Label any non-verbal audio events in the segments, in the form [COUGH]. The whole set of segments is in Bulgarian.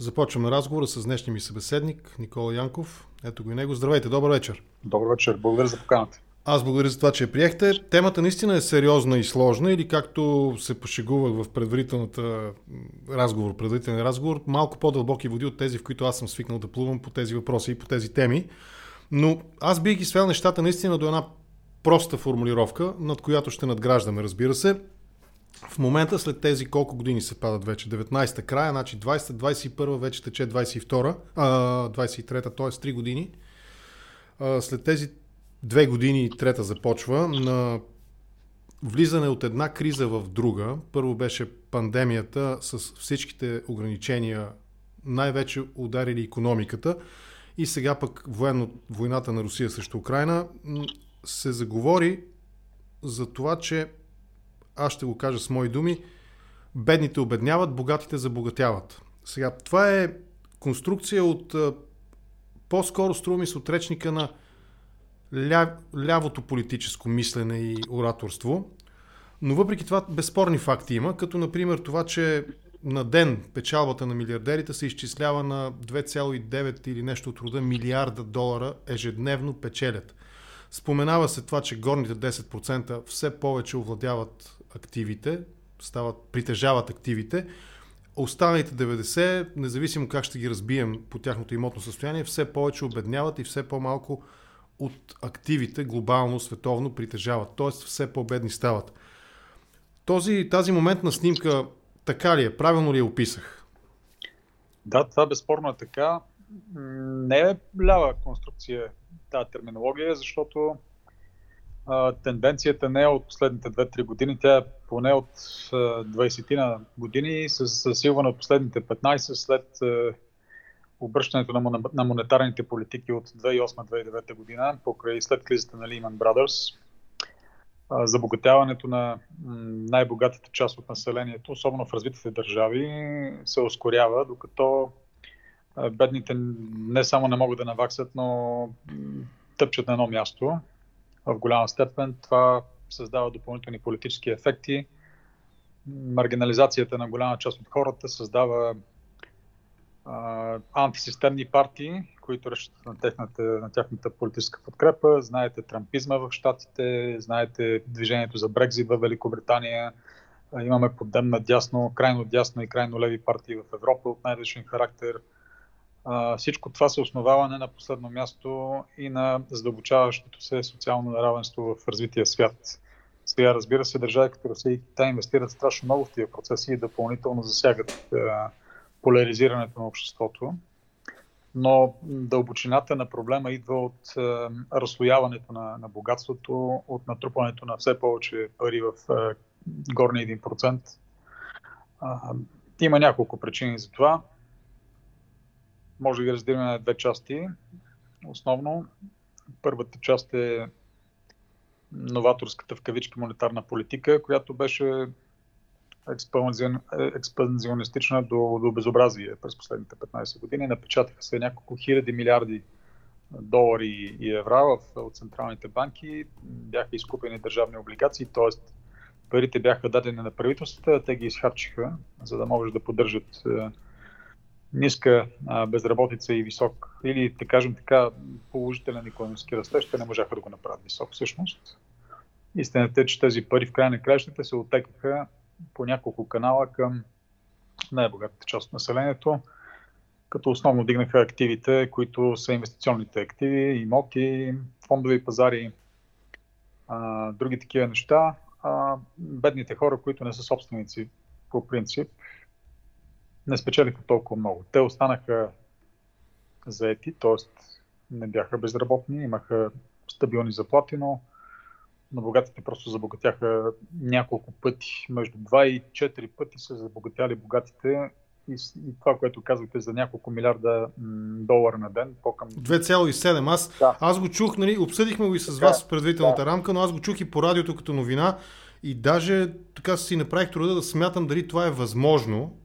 Започваме разговора с днешния ми събеседник Никола Янков. Ето го и него. Здравейте, добър вечер. Добър вечер, благодаря за поканата. Аз благодаря за това, че я приехте. Темата наистина е сериозна и сложна или както се пошегувах в предварителната разговор, предварителен разговор, малко по-дълбоки води от тези, в които аз съм свикнал да плувам по тези въпроси и по тези теми. Но аз бих ги свел нещата наистина до една проста формулировка, над която ще надграждаме, разбира се. В момента след тези колко години се падат вече? 19-та края, значи 20-та, 21-та вече тече 22-та, 23-та, т.е. 3 години. След тези две години трета започва на влизане от една криза в друга. Първо беше пандемията с всичките ограничения, най-вече ударили економиката и сега пък военно, войната на Русия срещу Украина се заговори за това, че аз ще го кажа с мои думи, бедните обедняват, богатите забогатяват. Сега, това е конструкция от по-скоро струва с отречника на ля, лявото политическо мислене и ораторство. Но въпреки това безспорни факти има, като например това, че на ден печалбата на милиардерите се изчислява на 2,9 или нещо от рода милиарда долара ежедневно печелят. Споменава се това, че горните 10% все повече овладяват активите, стават, притежават активите. Останалите 90, независимо как ще ги разбием по тяхното имотно състояние, все повече обедняват и все по-малко от активите глобално, световно притежават. Тоест все по-бедни стават. Този, тази моментна снимка така ли е? Правилно ли я описах? Да, това безспорно е така. Не е лява конструкция тази терминология, защото а, тенденцията не е от последните 2-3 години, тя е поне от 20 на години с засилване от последните 15 след а, обръщането на, на монетарните политики от 2008-2009 година, покрай след кризата на Lehman Brothers, забогатяването на най-богатата част от населението, особено в развитите държави, се ускорява, докато бедните не само не могат да наваксат, но тъпчат на едно място. В голяма степен това създава допълнителни политически ефекти. Маргинализацията на голяма част от хората създава антисистемни партии, които разчитат на, техната, на тяхната политическа подкрепа. Знаете трампизма в Штатите, знаете движението за Брекзит в Великобритания. Имаме подемна дясно, крайно дясно и крайно леви партии в Европа от най-различен характер. Всичко това се основава не на последно място и на задълбочаващото се социално неравенство в развития свят. Сега, разбира се, държави като Русия и Китай инвестират страшно много в тия процеси и допълнително засягат поляризирането на обществото. Но дълбочината на проблема идва от е, разслояването на, на богатството, от натрупването на все повече пари в е, горния 1%. А, има няколко причини за това. Може да ги разделим на две части. Основно, първата част е новаторската в кавички монетарна политика, която беше експанзионистична до, до безобразие през последните 15 години. Напечатаха се няколко хиляди милиарди долари и евра в, от централните банки. Бяха изкупени държавни облигации, т.е. парите бяха дадени на правителствата, те ги изхарчиха, за да може да поддържат ниска безработица и висок, или да кажем така, положителен економически растеж, те не можаха да го направят висок всъщност. Истината е, че тези пари в края на краищата се отекаха по няколко канала към най-богатата част от населението, като основно дигнаха активите, които са инвестиционните активи, имоти, фондови пазари, а, други такива неща. А, бедните хора, които не са собственици по принцип, не спечелиха толкова много. Те останаха заети, т.е. не бяха безработни, имаха стабилни заплати, но на богатите просто забогатяха няколко пъти, между 2 и 4 пъти са забогатяли богатите и, и това, което казвате за няколко милиарда м, долара на ден, по-към... 2,7. Аз, да. аз го чух, нали, обсъдихме го и с вас в предварителната да. рамка, но аз го чух и по радиото като новина и даже така си направих труда да смятам дали това е възможно.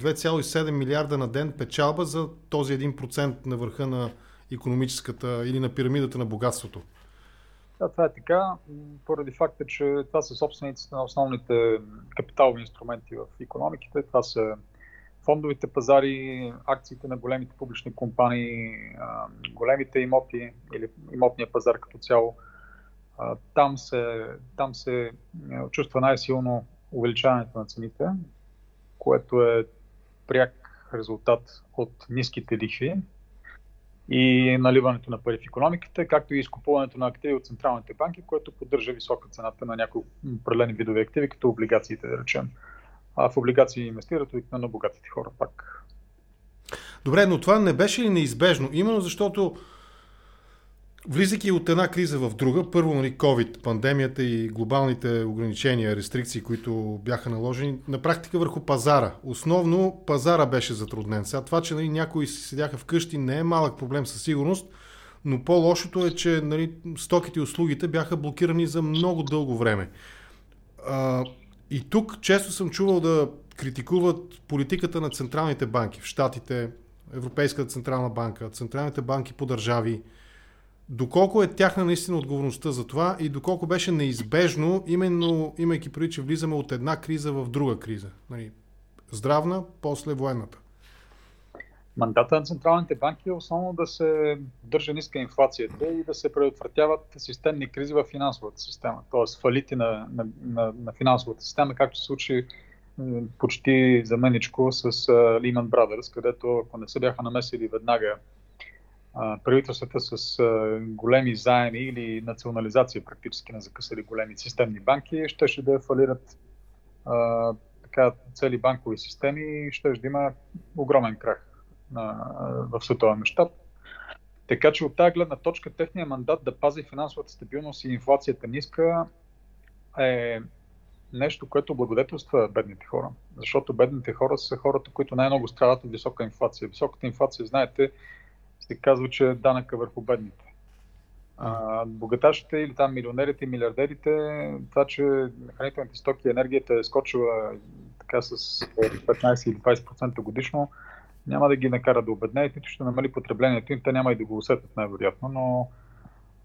Да. 2,7 милиарда на ден печалба за този 1% на върха на економическата или на пирамидата на богатството. Да, това е така, поради факта, че това са собствениците на основните капиталови инструменти в економиките. Това са фондовите пазари, акциите на големите публични компании, големите имоти или имотния пазар като цяло. Там се, там се чувства най-силно увеличаването на цените, което е пряк резултат от ниските лихви и наливането на пари в економиката, както и изкупуването на активи от централните банки, което поддържа висока цената на някои определени видове активи, като облигациите, да речем. А в облигации инвестират обикновено богатите хора пак. Добре, но това не беше ли неизбежно? Именно защото Влизайки от една криза в друга, първо нали, COVID, пандемията и глобалните ограничения, рестрикции, които бяха наложени, на практика върху пазара. Основно пазара беше затруднен. Сега това, че нали, някои седяха вкъщи, не е малък проблем със сигурност, но по-лошото е, че нали, стоките и услугите бяха блокирани за много дълго време. А, и тук често съм чувал да критикуват политиката на централните банки в Штатите, Европейската централна банка, централните банки по държави, Доколко е тяхна наистина отговорността за това и доколко беше неизбежно, именно имайки преди, че влизаме от една криза в друга криза. Нали, здравна, после военната. Мандата на централните банки е основно да се държа ниска инфлацията и да се предотвратяват системни кризи в финансовата система, т.е. фалити на, на, на, на финансовата система, както се случи почти за меничко с Lehman Brothers, където ако не се бяха намесили веднага правителствата с големи заеми или национализация практически на закъсали големи системни банки, ще да фалират а, така, цели банкови системи и ще да има огромен крах на, в световен мащаб. Така че от тази гледна точка техният мандат да пази финансовата стабилност и инфлацията ниска е нещо, което благодетелства бедните хора. Защото бедните хора са хората, които най-много страдат от висока инфлация. Високата инфлация, знаете, се казва, че е данъка върху бедните. А, богаташите или там милионерите и милиардерите, това, че хранителните стоки и енергията е скочила така с 15 или 20% годишно, няма да ги накара да обеднеят, нито ще намали потреблението им, те няма и да го усетят най-вероятно, но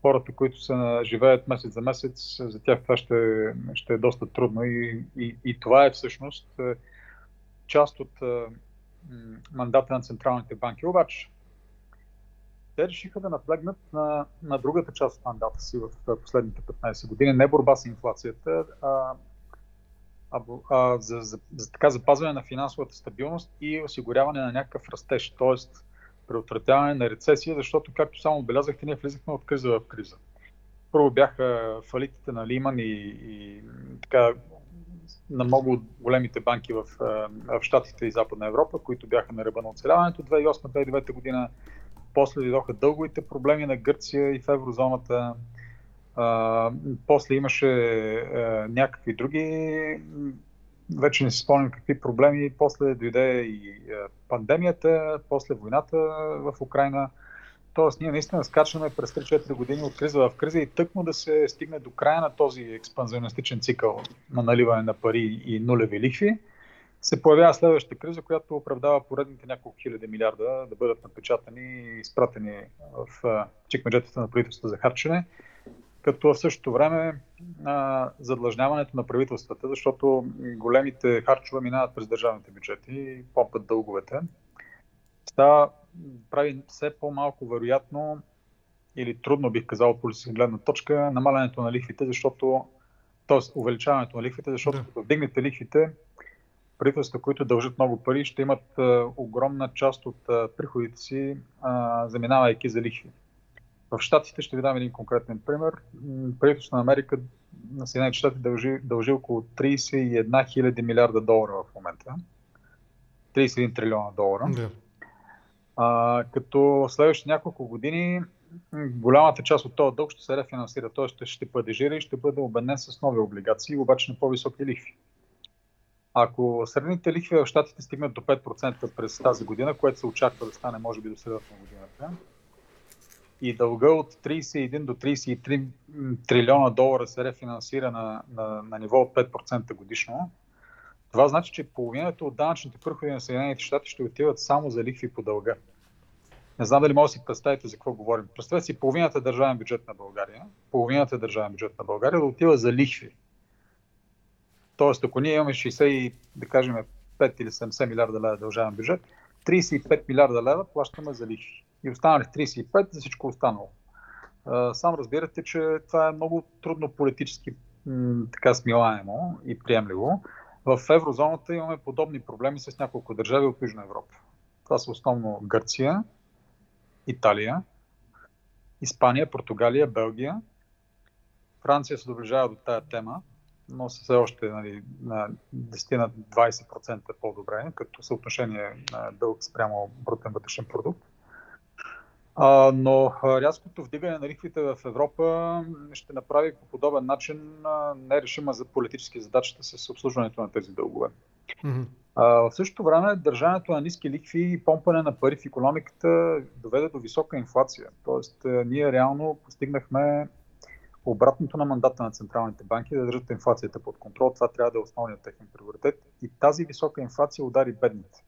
хората, които се живеят месец за месец, за тях това ще, ще е доста трудно и, и, и това е всъщност е, част от мандата на централните банки. Обаче, те решиха да наплегнат на, на другата част от мандата си в последните 15 години. Не борба с инфлацията, а, а, а за, за, за така запазване на финансовата стабилност и осигуряване на някакъв растеж, т.е. предотвратяване на рецесия, защото, както само отбелязахте, ние влизахме от криза в криза. Първо бяха фалитите на Лиман и, и така на много от големите банки в, в Штатите и Западна Европа, които бяха на ръба на оцеляването 2008-2009 година после дойдоха дълговите проблеми на Гърция и в еврозоната. А, после имаше а, някакви други, вече не си спомням какви проблеми. После дойде и а, пандемията, после войната в Украина. Тоест, ние наистина скачаме през 3-4 години от криза в криза и тъкмо да се стигне до края на този експанзионистичен цикъл на наливане на пари и нулеви лихви се появява следващата криза, която оправдава поредните няколко хиляди милиарда да бъдат напечатани и изпратени в чекмеджетата на правителството за харчене, като в същото време а, задлъжняването на правителствата, защото големите харчове минават през държавните бюджети и помпат дълговете, става, прави все по-малко вероятно или трудно бих казал от политическа гледна точка намалянето на лихвите, защото т.е. увеличаването на лихвите, защото да. като вдигнете лихвите, правителства, които дължат много пари, ще имат а, огромна част от а, приходите си, а, заминавайки за лихви. В Штатите ще ви дам един конкретен пример. Правителството на Америка на Съединените щати дължи, дължи около 31 хиляди милиарда долара в момента. 31 трилиона долара. Да. А, като следващите няколко години голямата част от този дълг ще се рефинансира, т.е. ще, ще падежира и ще бъде обеднен с нови облигации, обаче на по-високи лихви. Ако средните лихви в Штатите стигнат до 5% през тази година, което се очаква да стане може би до средата на годината, и дълга от 31 до 33 трилиона долара се рефинансира на, на, на ниво от 5% годишно, това значи, че половината от данъчните приходи на Съединените щати ще отиват само за лихви по дълга. Не знам дали може да си представите за какво говорим. Представете си половината държавен бюджет на България, половината държавен бюджет на България да отива за лихви Тоест, ако ние имаме 60, да кажем, 65 или 70 милиарда лева дължавен бюджет, 35 милиарда лева плащаме за лихви. И останали 35 за всичко останало. Сам разбирате, че това е много трудно политически така смилаемо и приемливо. В еврозоната имаме подобни проблеми с няколко държави от Южна Европа. Това са основно Гърция, Италия, Испания, Португалия, Белгия. Франция се доближава до тая тема, но са все още нали, на 10 на 20% по-добре, като съотношение на дълг спрямо брутен вътрешен продукт. А, но рязкото вдигане на лихвите в Европа ще направи по подобен начин нерешима за политически задачата с обслужването на тези дългове. Mm-hmm. А, в същото време държането на ниски лихви и помпане на пари в економиката доведе до висока инфлация. Тоест, ние реално постигнахме обратното на мандата на централните банки да държат инфлацията под контрол. Това трябва да е основният техен приоритет. И тази висока инфлация удари бедните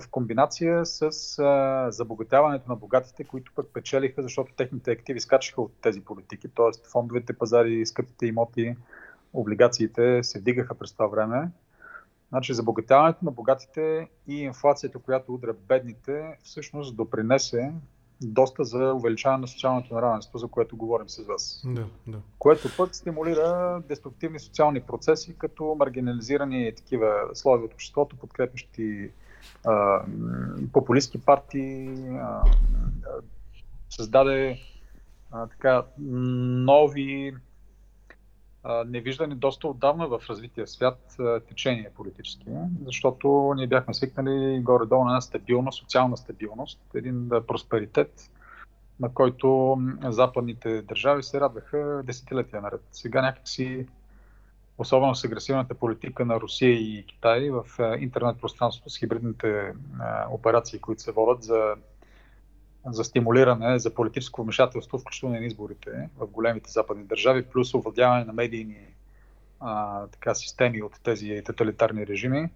в комбинация с а, забогатяването на богатите, които пък печелиха, защото техните активи скачаха от тези политики, т.е. фондовете пазари, скъпите имоти, облигациите се вдигаха през това време. Значи забогатяването на богатите и инфлацията, която удря бедните, всъщност допринесе доста за увеличаване на социалното наравенство, за което говорим с вас. Да, да. Което пък стимулира деструктивни социални процеси, като маргинализирани такива слои от обществото, подкрепящи популистски партии, а, създаде а, така нови, а, невиждани доста отдавна в развития свят течения политически, защото ние бяхме свикнали горе-долу на една стабилна, социална стабилност, един просперитет, на който западните държави се радваха десетилетия наред. Сега някакси особено с агресивната политика на Русия и Китай в интернет пространството с хибридните операции, които се водят за, за стимулиране, за политическо вмешателство, включително на изборите в големите западни държави, плюс овладяване на медийни а, така, системи от тези тоталитарни режими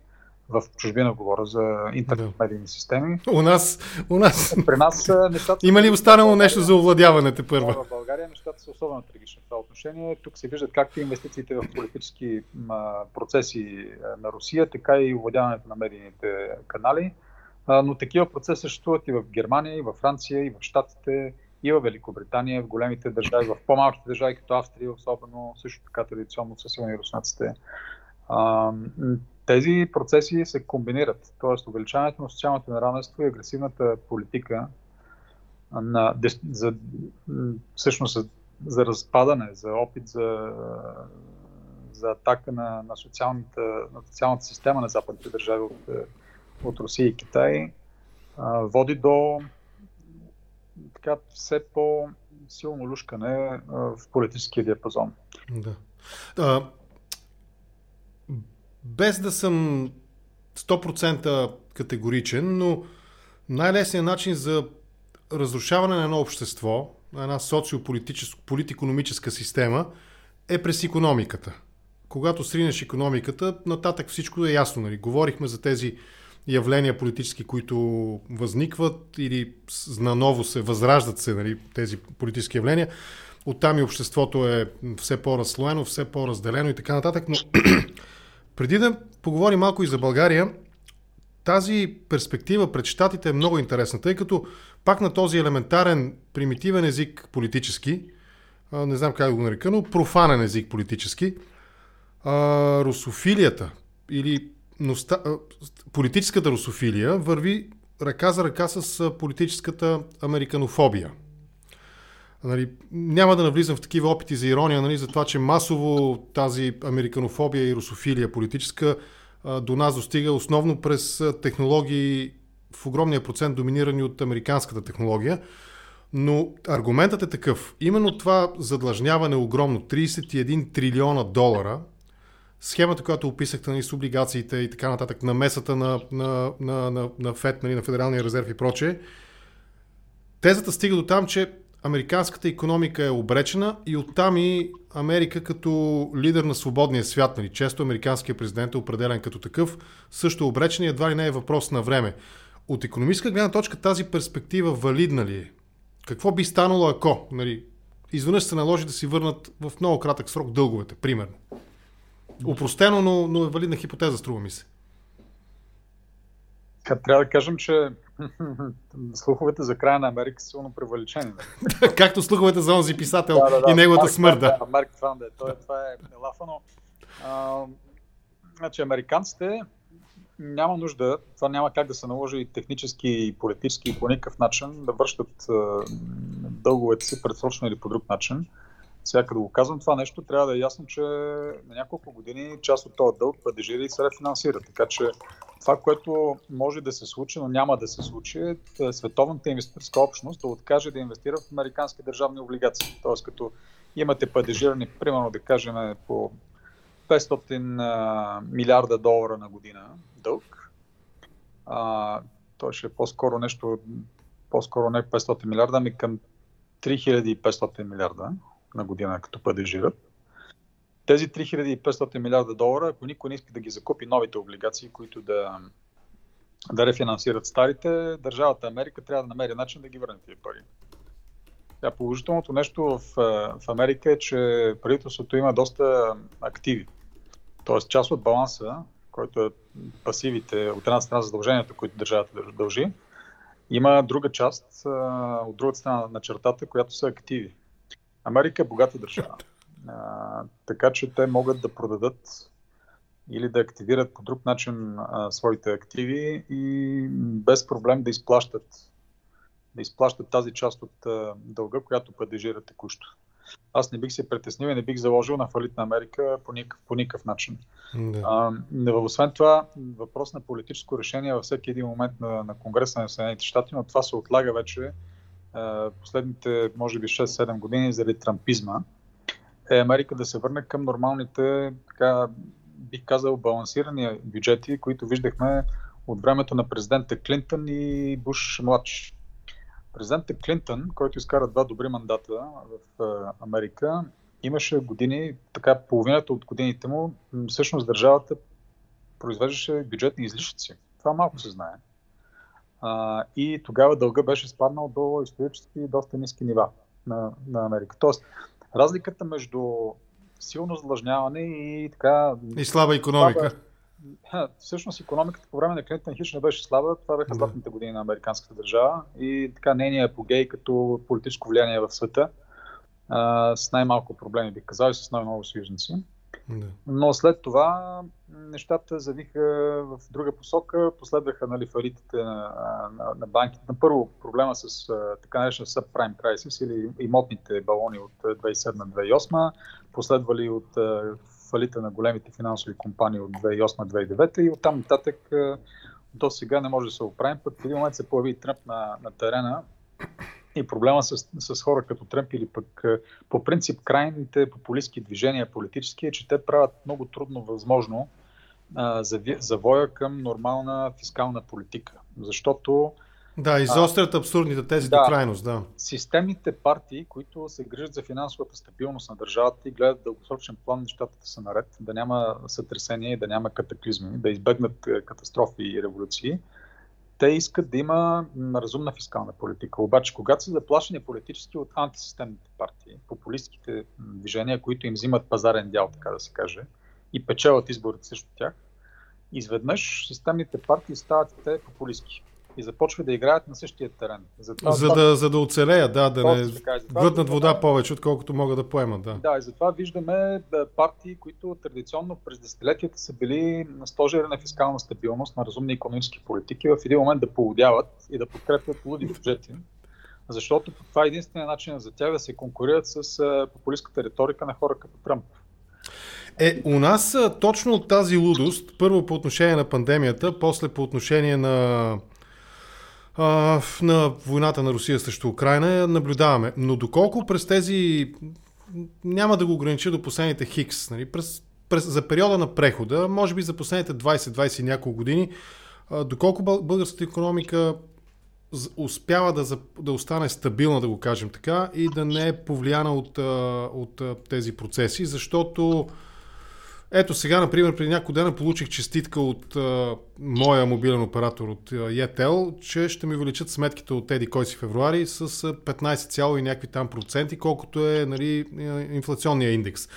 в чужбина говоря за интернет медийни системи. У нас, у нас... При нас нещата... Има ли останало нещо за овладяването първо? В България нещата са особено трагични в това отношение. Тук се виждат както инвестициите в политически процеси на Русия, така и овладяването на медийните канали. Но такива процеси съществуват и в Германия, и в Франция, и в Штатите, и в Великобритания, в големите държави, в по-малките държави, като Австрия, особено също така традиционно са силни руснаците тези процеси се комбинират, т.е. увеличаването на социалното неравенство и агресивната политика на, за, всъщност за, за разпадане, за опит за, за атака на, на, социалната, на социалната система на западните държави от, от Русия и Китай, води до така все по-силно лушкане в политическия диапазон. Да без да съм 100% категоричен, но най-лесният начин за разрушаване на едно общество, на една социополитическо-политикономическа система е през економиката. Когато сринеш економиката, нататък всичко е ясно. Нали? Говорихме за тези явления политически, които възникват или наново се възраждат се нали, тези политически явления. Оттам и обществото е все по-разслоено, все по-разделено и така нататък. Но [CLEARS THROAT] Преди да поговорим малко и за България, тази перспектива пред щатите е много интересна, тъй като пак на този елементарен, примитивен език политически, не знам как да го нарека, но профанен език политически, русофилията или носта, политическата русофилия върви ръка за ръка с политическата американофобия. Нали, няма да навлизам в такива опити за ирония, нали, за това, че масово тази американофобия и русофилия политическа до нас достига основно през технологии в огромния процент доминирани от американската технология. Но аргументът е такъв. Именно това задлъжняване огромно, 31 трилиона долара, схемата, която описахте нали, с облигациите и така нататък, на месата на, на, на, на, на ФЕД, нали, на Федералния резерв и прочее, тезата стига до там, че американската економика е обречена и оттам и Америка като лидер на свободния свят. Нали? Често американският президент е определен като такъв, също обречен и едва ли не е въпрос на време. От економическа гледна точка тази перспектива валидна ли е? Какво би станало ако нали, изведнъж се наложи да си върнат в много кратък срок дълговете, примерно? Упростено, но, но е валидна хипотеза, струва ми се. Трябва да кажем, че [LAUGHS] слуховете за края на Америка са силно преваличени. [LAUGHS] Както слуховете за онзи писател да, да, да, и неговата смърт. Да, Марк Тван, да, това, е лафа, но а, значи, американците няма нужда, това няма как да се наложи технически и политически и по никакъв начин да връщат дълговете си предсрочно или по друг начин. Сега като го казвам това нещо, трябва да е ясно, че на няколко години част от този дълг падежира и се рефинансира. Така че това, което може да се случи, но няма да се случи, е световната инвеститорска общност да откаже да инвестира в американски държавни облигации. Тоест, като имате падежирани, примерно да кажем, по 500 милиарда долара на година дълг, а, той ще е по-скоро нещо, по-скоро не 500 милиарда, ами към 3500 милиарда на година, като падежират. Тези 3500 милиарда долара, ако никой не иска да ги закупи новите облигации, които да, да рефинансират старите, държавата Америка трябва да намери начин да ги върне тези пари. Тя положителното нещо в, в Америка е, че правителството има доста активи. Тоест част от баланса, който е пасивите, от една страна задълженията, които държавата дължи, има друга част от другата страна на чертата, която са активи. Америка е богата държава. А, така че те могат да продадат или да активират по друг начин а, своите активи и без проблем да изплащат, да изплащат тази част от а, дълга, която падежира текущо. Аз не бих се притеснил и не бих заложил на фалит на Америка по никакъв, по никакъв начин. Да. А, освен това, въпрос на политическо решение във всеки един момент на, на Конгреса на Съединените щати, но това се отлага вече последните, може би, 6-7 години заради трампизма, е Америка да се върне към нормалните, така, бих казал, балансирани бюджети, които виждахме от времето на президента Клинтън и Буш младши. Президентът Клинтън, който изкара два добри мандата в Америка, имаше години, така половината от годините му, всъщност държавата произвеждаше бюджетни излишъци. Това малко се знае. А, и тогава дълга беше спаднал до исторически доста ниски нива на, на Америка. Тоест, разликата между силно задлъжняване и така... И слаба економика. Слаба, всъщност економиката по време на Клинтон хич не беше слаба. Това бяха златните години на американската държава и така нейният апогей като политическо влияние в света а, с най-малко проблеми, бих казал, и с най-много съюзници. Но след това нещата завиха в друга посока. Последваха нали, фалитите на, на, на банките. На първо проблема с така наречен subprime crisis или имотните балони от 2007-2008, последвали от фалита на големите финансови компании от 2008-2009 и оттам нататък до сега не може да се оправим. Пък в един момент се появи Тръмп на, на терена и проблема с, с хора като Тръмп или пък по принцип крайните популистски движения политически е, че те правят много трудно възможно а, завоя към нормална фискална политика. Защото да, изострят абсурдните тези да, до крайност, да. Системните партии, които се грижат за финансовата стабилност на държавата и гледат дългосрочен план нещата да са наред, да няма сътресение, да няма катаклизми, да избегнат катастрофи и революции, те искат да има разумна фискална политика. Обаче, когато са заплашени политически от антисистемните партии, популистските движения, които им взимат пазарен дял, така да се каже, и печелят изборите срещу тях, изведнъж системните партии стават те популистски и започват да играят на същия терен. Затова, за, да, за да оцелеят, да, да не глътнат вода повече, отколкото могат да поемат. Да, да и затова виждаме да, партии, които традиционно през десетилетията са били на стожера на фискална стабилност, на разумни економически политики, в един момент да полудяват и да подкрепят луди бюджети. Защото това е единствения начин за тях да се конкурират с популистската риторика на хора като Тръмп. Е, у нас точно от тази лудост, първо по отношение на пандемията, после по отношение на а, на войната на Русия срещу Украина наблюдаваме. Но доколко през тези, няма да го огранича до последните хикс, нали, през, през, за периода на прехода, може би за последните 20-20 няколко години, доколко българската економика успява да, да остане стабилна, да го кажем така, и да не е повлияна от, от тези процеси, защото ето сега, например, преди няколко дена получих честитка от а, моя мобилен оператор от Yetel, че ще ми увеличат сметките от Еди кой си февруари с 15, и някакви там проценти, колкото е нали, инфлационния индекс.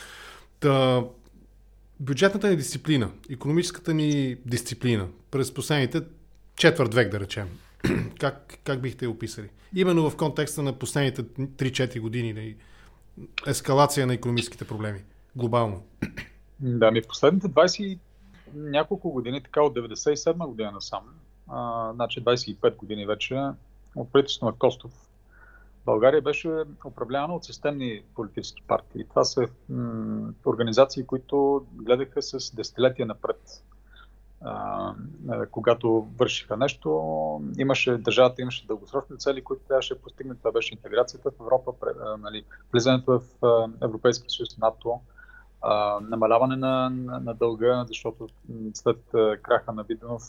Та, бюджетната ни дисциплина, економическата ни дисциплина през последните четвърт век, да речем. [CLEARS THROAT] как, как бихте описали? Именно в контекста на последните 3-4 години на ескалация на економическите проблеми, глобално. Да, ми в последните 20 няколко години, така от 97 година насам, а, значи 25 години вече, от правителството на Костов, България беше управлявана от системни политически партии. Това са м- организации, които гледаха с десетилетия напред. А, когато вършиха нещо, имаше, държавата имаше дългосрочни цели, които трябваше да постигне. Това беше интеграцията в Европа, нали, влизането в Европейския съюз, НАТО, а, намаляване на, на, на дълга, защото след краха на Виденов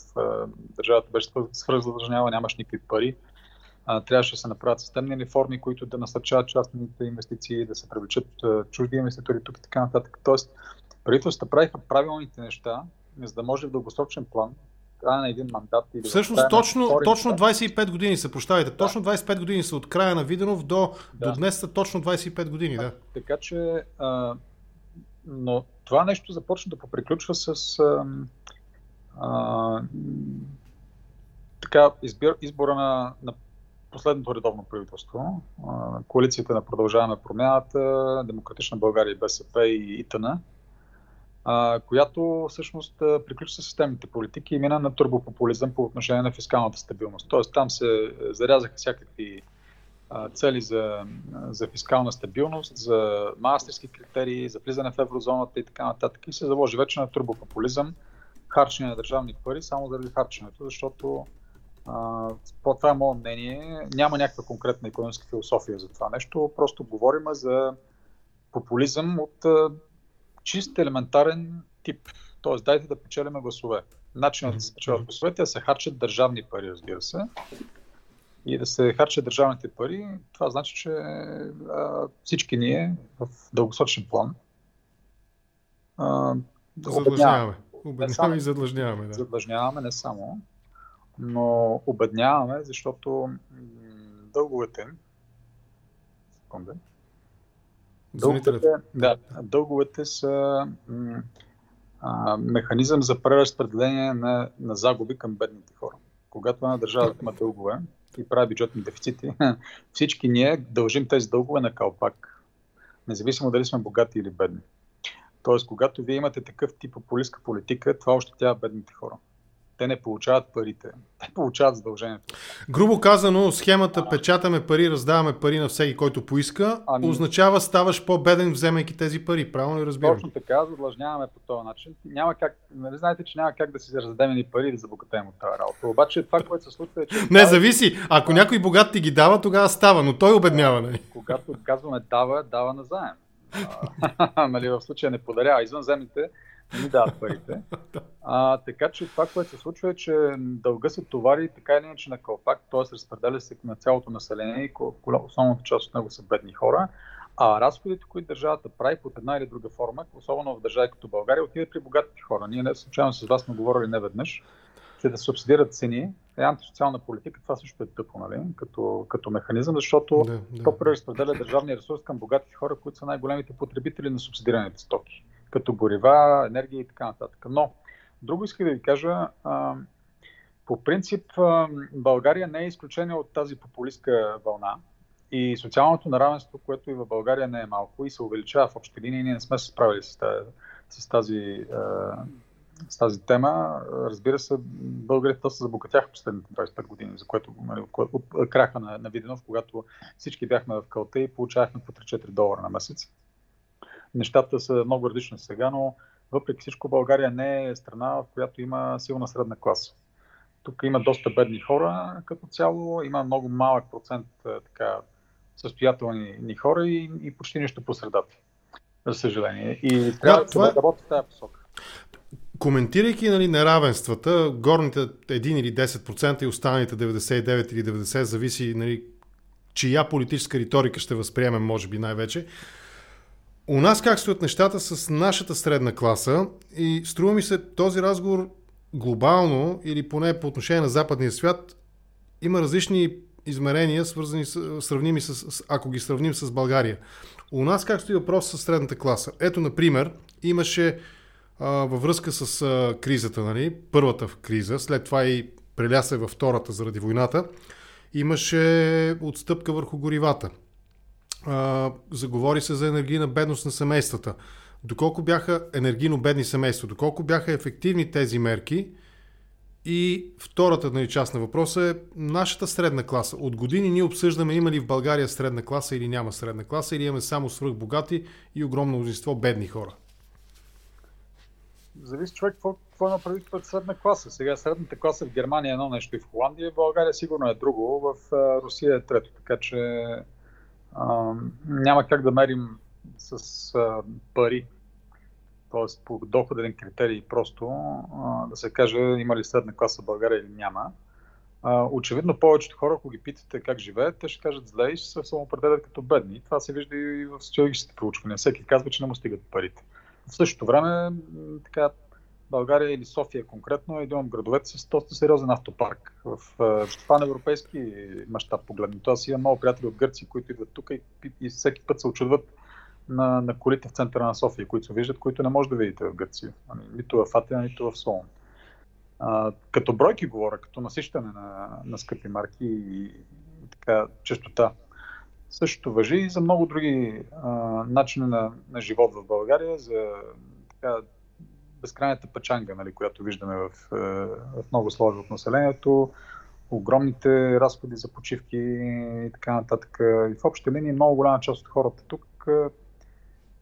държавата беше свръхзадължнява, нямаш никакви пари. А, трябваше да се направят системни реформи, които да насърчават частните инвестиции, да се привлечат чужди инвеститори тук и така нататък. Тоест, правителствата правиха правилните неща, за да може в дългосрочен план края на един мандат. Или Всъщност точно, точно 25 години са, прощавайте, да. точно 25 години са от края на Виденов до, да. до днес са точно 25 години. Да. Така че а, но това нещо започна да поприключва с а, а, така, избир, избора на, на последното редовно правителство. А, коалицията на Продължаваме промяната, Демократична България и БСП и ИТН, а, която всъщност приключва системните политики и мина на турбопопулизъм по отношение на фискалната стабилност. Тоест там се зарязаха всякакви цели за, за фискална стабилност, за мастерски критерии, за влизане в еврозоната и така нататък. И се заложи вече на турбопопулизъм, харчене на държавни пари, само заради харченето, защото а, по това е мое мнение, няма някаква конкретна економическа философия за това нещо, просто говорим за популизъм от а, чист елементарен тип. Тоест, дайте да печелиме гласове. Начинът да се печелят гласовете е да се харчат държавни пари, разбира се, и да се харчат държавните пари, това значи, че а, всички ние в дългосрочен план а, задлъжняваме. Обедняваме и задлъжняваме. Да. Задлъжняваме не само, но обедняваме, защото дълговете. Секунда. Дълговете, да, дълговете са м- а, механизъм за преразпределение на, на загуби към бедните хора. Когато една държава има дългове, и прави бюджетни дефицити, [LAUGHS] всички ние дължим тези дългове на калпак, независимо дали сме богати или бедни. Тоест, когато вие имате такъв тип популистка политика, това още тя бедните хора те не получават парите. Те получават задължението. Грубо казано, схемата а, печатаме пари, раздаваме пари на всеки, който поиска, ами, означава ставаш по-беден, вземайки тези пари. Правилно ли разбирам? Точно така, задлъжняваме по този начин. Няма как, нали знаете, че няма как да си раздадем ни пари да забогатеем от тази работа. Обаче това, което се случва е, че... Не, зависи. Ако да. някой богат ти ги дава, тогава става, но той обеднява. Нали? Когато казваме дава, дава на заем. [LAUGHS] [LAUGHS] нали, в случая не подарява. Извънземните не ми дават парите. [LAUGHS] А, така че това, което се случва е, че дълга се товари така или иначе на кълпак, т.е. разпределя се на цялото население и основната част от него са бедни хора. А разходите, които държавата прави под една или друга форма, особено в държави като България, отиват при богатите хора. Ние не случайно с вас сме говорили не веднъж, че да субсидират цени е антисоциална политика. Това също е тъпо, нали? като, като механизъм, защото да, да. то преразпределя държавния ресурс към богатите хора, които са най-големите потребители на субсидираните стоки като горива, енергия и така нататък. Но, друго исках да ви кажа, а, по принцип България не е изключение от тази популистка вълна и социалното наравенство, което и в България не е малко и се увеличава в общи линии, ние не сме се справили с тази, с тази, с тази тема. Разбира се, българите доста забогатяха последните 25 години, за което нали, краха на, на Виденов, когато всички бяхме в кълта и получавахме по 3-4 долара на месец нещата са много различни сега, но въпреки всичко България не е страна, в която има силна средна класа. Тук има доста бедни хора като цяло, има много малък процент така, състоятелни ни хора и, и почти нищо по средата. За съжаление. И трябва да, това... да работи в тази посока. Коментирайки нали, неравенствата, горните 1 или 10% и останалите 99 или 90% зависи нали, чия политическа риторика ще възприемем, може би най-вече. У нас как стоят нещата с нашата средна класа и струва ми се този разговор глобално или поне по отношение на западния свят има различни измерения, свързани с, сравними с, ако ги сравним с България. У нас как стои въпрос с средната класа? Ето, например, имаше а, във връзка с а, кризата, нали, първата криза, след това и преля се във втората заради войната, имаше отстъпка върху горивата. А, заговори се за енергийна бедност на семействата. Доколко бяха енергийно бедни семейства, доколко бяха ефективни тези мерки – и втората нали, част на въпроса е нашата средна класа. От години ние обсъждаме има ли в България средна класа или няма средна класа, или имаме само свръхбогати и огромно мнозинство бедни хора. Зависи човек какво, какво има предвид под средна класа. Сега средната класа в Германия е едно нещо и в Холандия, в България сигурно е друго, в Русия е трето. Така че няма как да мерим с а, пари т.е. по доходен критерий просто а, да се каже има ли средна класа в България или няма. А, очевидно повечето хора, ако ги питате как живеят, те ще кажат зле и ще се самоопределят като бедни. Това се вижда и в социологическите проучвания. Всеки казва, че не му стигат парите. В същото време, така, България или София конкретно е един от градовете с доста сериозен автопарк. В, в европейски мащаб погледнато. Аз имам много приятели от Гърция, които идват тук и, и всеки път се очудват на, на колите в центъра на София, които се виждат, които не може да видите в Гърция. Ами, нито в Атина, нито в Солон. А, като бройки говоря, като насищане на, на скъпи марки и, и така честота. Същото въжи и за много други а, начини на, на живот в България, за така, безкрайната пачанга, нали, която виждаме в, в много слои от населението, огромните разходи за почивки и така нататък. И в общи линии много голяма част от хората тук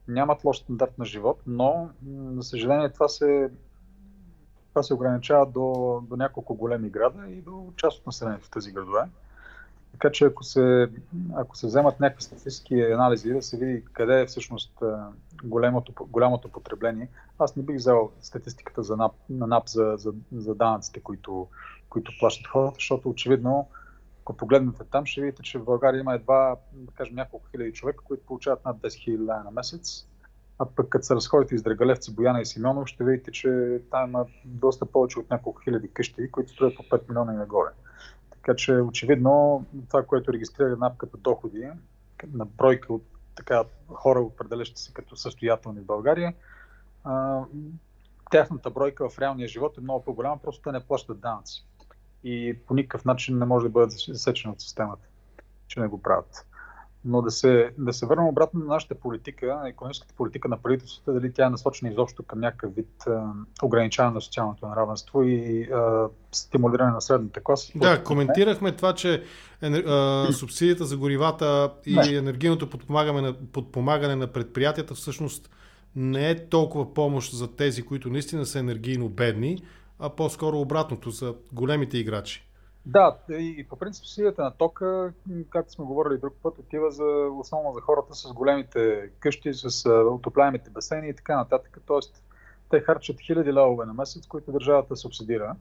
нямат лош стандарт на живот, но, за съжаление, това се, това се ограничава до, до няколко големи града и до част от населението в тези градове. Така че ако се, ако се вземат някакви статистически анализи, да се види къде е всъщност голямото, голямото потребление, аз не бих взел статистиката за НАП, на НАП за, за, за данъците, които, които плащат хората, защото очевидно ако погледнете там, ще видите, че в България има едва, да кажем, няколко хиляди човека, които получават над 10 хиляди на месец. А пък като се разходите из Драгалевци, Бояна и Симеонов, ще видите, че там има доста повече от няколко хиляди къщи, които строят по 5 милиона и нагоре. Така че очевидно това, което регистрира НАП като доходи, на бройка от така, хора, определящи се като състоятелни в България, а, тяхната бройка в реалния живот е много по-голяма, просто те не плащат данъци и по никакъв начин не може да бъдат засечени от системата, че не го правят. Но да се, да се върнем обратно на нашата политика, на економическата политика на правителството, дали тя е насочена изобщо към някакъв вид а, ограничаване на социалното неравенство и а, стимулиране на средната класа. Да, коментирахме не? това, че а, субсидията за горивата и не. енергийното подпомагане на, подпомагане на предприятията всъщност не е толкова помощ за тези, които наистина са енергийно бедни, а по-скоро обратното за големите играчи. Да, и по принцип силата на тока, както сме говорили друг път, отива за, основно за хората с големите къщи, с отопляемите басейни и така нататък. Тоест, те харчат хиляди левове на месец, които държавата субсидира.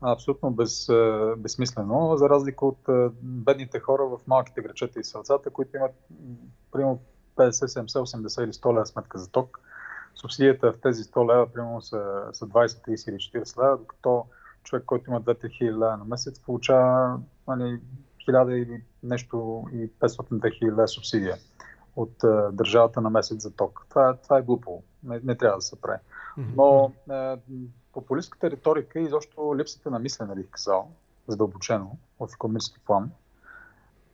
Абсолютно без, безсмислено, за разлика от бедните хора в малките грачета и селцата, които имат примерно 50, 70, 80 или 100 лева сметка за ток субсидията в тези 100 лева, примерно са, са 20, 30 или 40 лева, докато човек, който има 2-3 хиляди на месец, получава нали, 1000 или нещо и 500 хиляди субсидия от а, държавата на месец за ток. Това, това е глупо. Не, не трябва да се прави. Но а, популистската риторика и изобщо липсата на мислене, бих казал, задълбочено в економически план,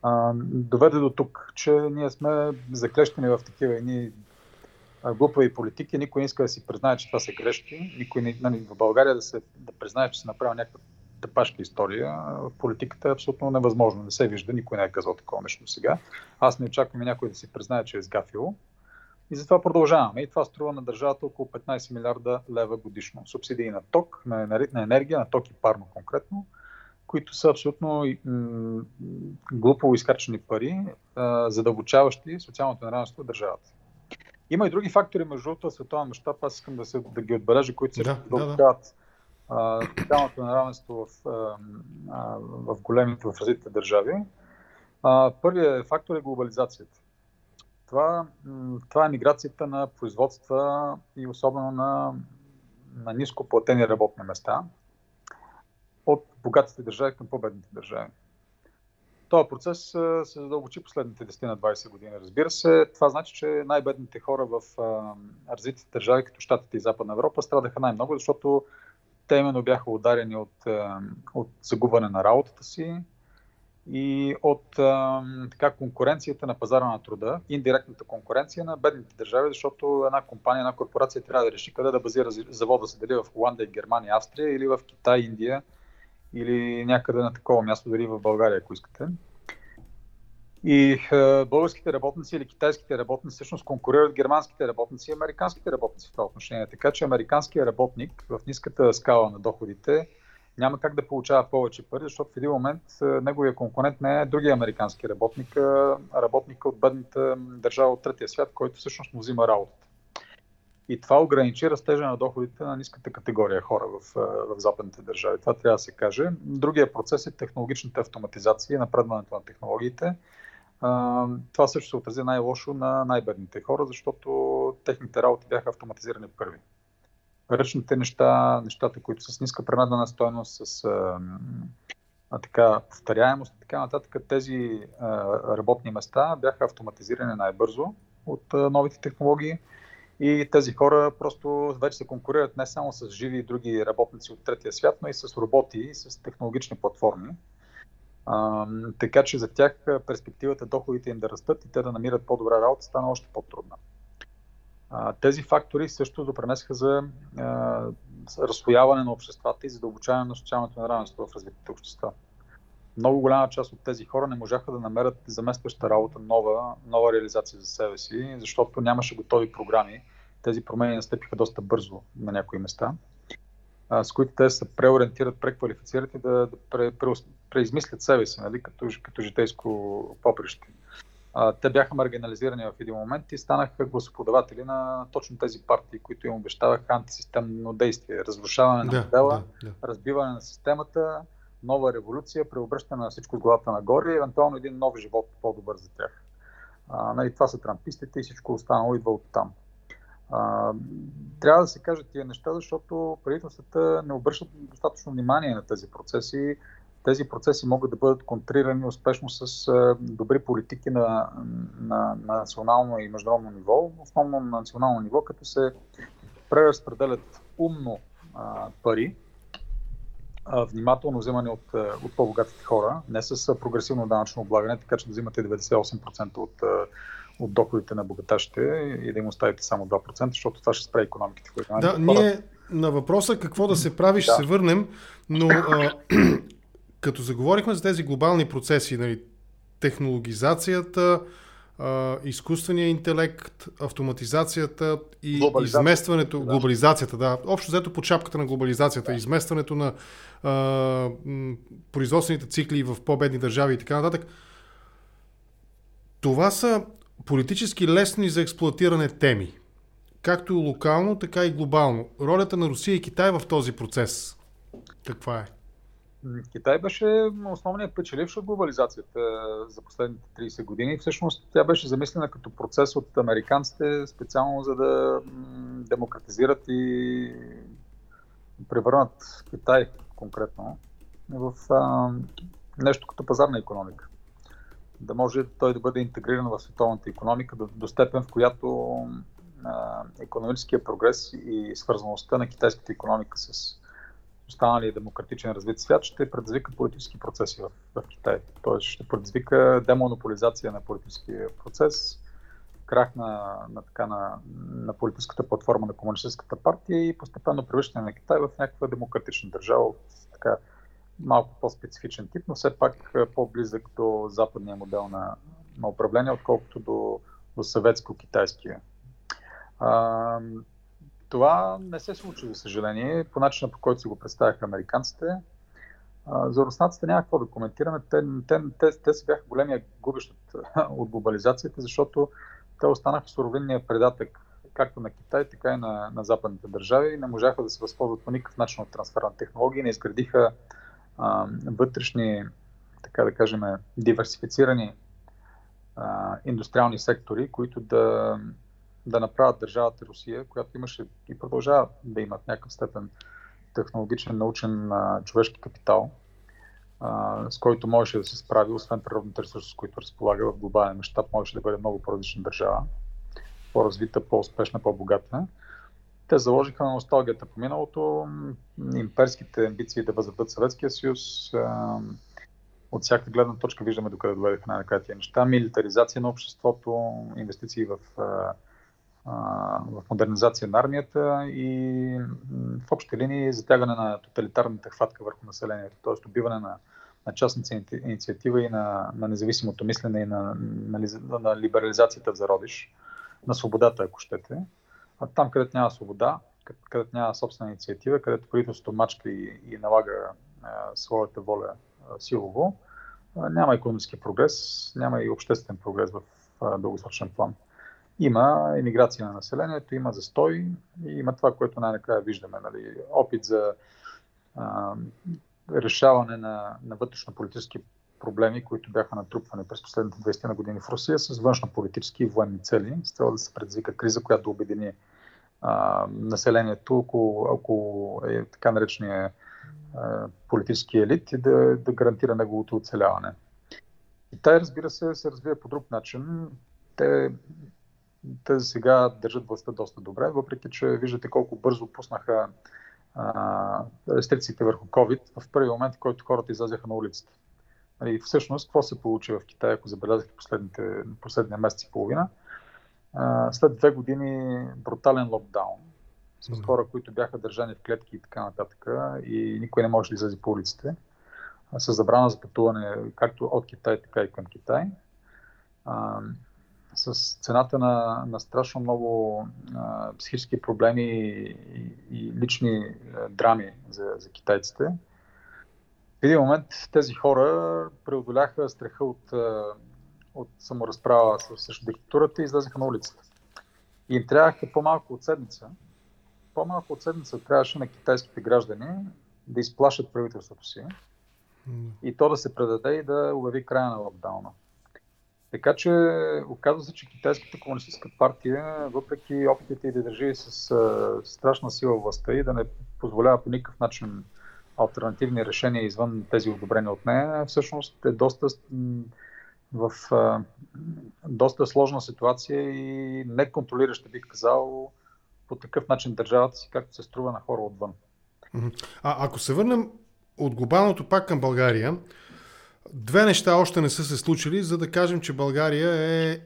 а, доведе до тук, че ние сме заклещени в такива едни глупави политики, никой не иска да си признае, че това са грешки, никой не, нали, в България да, се, да признае, че се направил някаква тъпашка история, в политиката е абсолютно невъзможно. Не се вижда, никой не е казал такова нещо сега. Аз не очаквам някой да си признае, че е сгафил. И затова продължаваме. И това струва на държавата около 15 милиарда лева годишно. Субсидии на ток, на енергия, на ток и парно конкретно, които са абсолютно глупо изхарчени пари, задълбочаващи социалното неравенство в държавата. Има и други фактори, между другото, световен мащаб, аз искам да, се, да ги отбележа, които се да, дълбочават да, социалното неравенство в, а, в големите, в развитите държави. А, първият фактор е глобализацията. Това, това е миграцията на производства и особено на, на ниско платени работни места от богатите държави към по-бедните държави. Този процес се задълбочи последните 10 на 20 години. Разбира се, това значи, че най-бедните хора в развитите държави, като Штатите и Западна Европа, страдаха най-много, защото те именно бяха ударени от, от загубване на работата си и от така, конкуренцията на пазара на труда, индиректната конкуренция на бедните държави, защото една компания, една корпорация трябва да реши къде да базира завода се дали в Холандия, Германия, Австрия или в Китай, Индия или някъде на такова място, дори в България, ако искате. И е, българските работници или китайските работници всъщност конкурират германските работници и американските работници в това отношение. Така че американският работник в ниската скала на доходите няма как да получава повече пари, защото в един момент е, неговия конкурент не е другия американски работник, а работника от бедната държава от третия свят, който всъщност му взима работата. И това ограничи растежа на доходите на ниската категория хора в, в западните държави. Това трябва да се каже. Другия процес е технологичната автоматизация и напредването на технологиите това също се отрази най-лошо на най-бедните хора, защото техните работи бяха автоматизирани първи. Ръчните неща, нещата, които с ниска пренадена стойност, с а, така, повторяемост и така нататък, тези а, работни места бяха автоматизирани най-бързо от а, новите технологии и тези хора просто вече се конкурират не само с живи и други работници от третия свят, но и с роботи и с технологични платформи. А, така че за тях перспективата доходите им да растат и те да намират по-добра работа стана още по-трудна. А, тези фактори също допренесаха за а, разслояване на обществата и задълбочаване на социалното неравенство в развитите общества. Много голяма част от тези хора не можаха да намерят заместваща работа, нова, нова реализация за себе си, защото нямаше готови програми. Тези промени настъпиха доста бързо на някои места с които те се преориентират, преквалифицират и да, да пре, пре, преизмислят себе си, нали, като, като житейско поприще. А, те бяха маргинализирани в един момент и станаха гласоподаватели на точно тези партии, които им обещаваха антисистемно действие, разрушаване на модела, да, да. разбиване на системата, нова революция, преобръщане на всичко с главата нагоре и евентуално един нов живот по-добър за тях. А, нали, това са трампистите и всичко останало идва от там. А, трябва да се кажат тия неща, защото правителствата не обръщат достатъчно внимание на тези процеси. Тези процеси могат да бъдат контрирани успешно с а, добри политики на, на, на национално и международно ниво, основно на национално ниво, като се преразпределят умно а, пари, внимателно вземане от, от по-богатите хора, не с прогресивно данъчно облагане, така че да взимате 98% от от доходите на богаташите и да им оставите само 2%, защото това ще спре економиките. Които да, ние на въпроса какво да се прави ще да. се върнем, но а, [CLEARS THROAT] като заговорихме за тези глобални процеси, нали, технологизацията, изкуствения интелект, автоматизацията и изместването, да. глобализацията, да, общо взето под шапката на глобализацията, да. изместването на а, производствените цикли в по-бедни държави и така нататък. Това са политически лесни за експлуатиране теми, както локално, така и глобално. Ролята на Русия и Китай в този процес каква е? Китай беше основният печеливш от глобализацията за последните 30 години. Всъщност тя беше замислена като процес от американците, специално за да демократизират и превърнат Китай конкретно в а, нещо като пазарна економика да може той да бъде интегриран в световната економика до, до степен, в която а, економическия прогрес и свързаността на китайската економика с останалия демократичен развит свят ще предизвика политически процеси в, в Китай. Тоест ще предизвика демонополизация на политическия процес, крах на, на, така, на, на политическата платформа на Комунистическата партия и постепенно превръщане на Китай в някаква демократична държава така, малко по-специфичен тип, но все пак е, по-близък до западния модел на, на управление, отколкото до, до съветско-китайския. Това не се случи, за съжаление, по начина по който се го представяха американците. За руснаците няма какво да коментираме. Те, те, те, те си бяха големия губещ от, [LAUGHS] от глобализацията, защото те останаха суровинния предатък както на Китай, така и на, на западните държави. Не можаха да се възползват по никакъв начин от трансфер на технологии, не изградиха а, вътрешни, така да кажем, диверсифицирани а, индустриални сектори, които да, да направят държавата Русия, която имаше и продължава да има в някакъв степен технологичен, научен човешки капитал, с който можеше да се справи, освен природните ресурси, с които разполага в глобален мащаб, можеше да бъде много по-различна държава, по-развита, по-успешна, по-богата. те заложиха на носталгията по миналото, имперските амбиции да възведат Съветския съюз. От всяка гледна точка виждаме докъде доведеха най-накрая тия неща. Милитаризация на обществото, инвестиции в, в модернизация на армията и в общи линии затягане на тоталитарната хватка върху населението, т.е. убиване на, на частната инициатива и на, на независимото мислене и на, на, на либерализацията в зародиш, на свободата, ако щете. А там, където няма свобода, където няма собствена инициатива, където правителството мачка и, и налага а, своята воля а, силово, а, няма економически прогрес, няма и обществен прогрес в а, дългосрочен план. Има емиграция на населението, има застой и има това, което най-накрая виждаме. Нали, опит за а, решаване на, на вътрешно-политически проблеми, които бяха натрупвани през последните 20 на години в Русия с външно-политически и военни цели, с цел да се предизвика криза, която да обедини а, населението около, около е, така наречения а, политически елит и да, да гарантира неговото оцеляване. Китай, разбира се, се развива по друг начин. Те, те за сега държат властта доста добре, въпреки че виждате колко бързо пуснаха а, рестрикциите върху COVID в първи момент, в който хората излязаха на улицата. Нали, всъщност, какво се получи в Китай, ако забелязахте последните, последния месец и половина? А, след две години брутален локдаун, с хора, които бяха държани в клетки и така нататък, и никой не може да излезе по улиците, с забрана за пътуване както от Китай, така и към Китай. А, с цената на, на страшно много а, психически проблеми и, и лични а, драми за, за китайците, в един момент тези хора преодоляха страха от, от саморазправа срещу диктатурата и излезаха на улицата. И им трябваха по-малко от седмица. По-малко от седмица трябваше на китайските граждани да изплашат правителството си и то да се предаде и да обяви края на локдауна. Така че оказва се, че Китайската комунистическа партия, въпреки опитите и да държи с а, страшна сила властта и да не позволява по никакъв начин альтернативни решения извън тези одобрени от нея, всъщност е доста в а, доста сложна ситуация и неконтролираща, бих казал, по такъв начин държавата си, както се струва на хора отвън. А ако се върнем от глобалното пак към България, две неща още не са се случили, за да кажем, че България е, е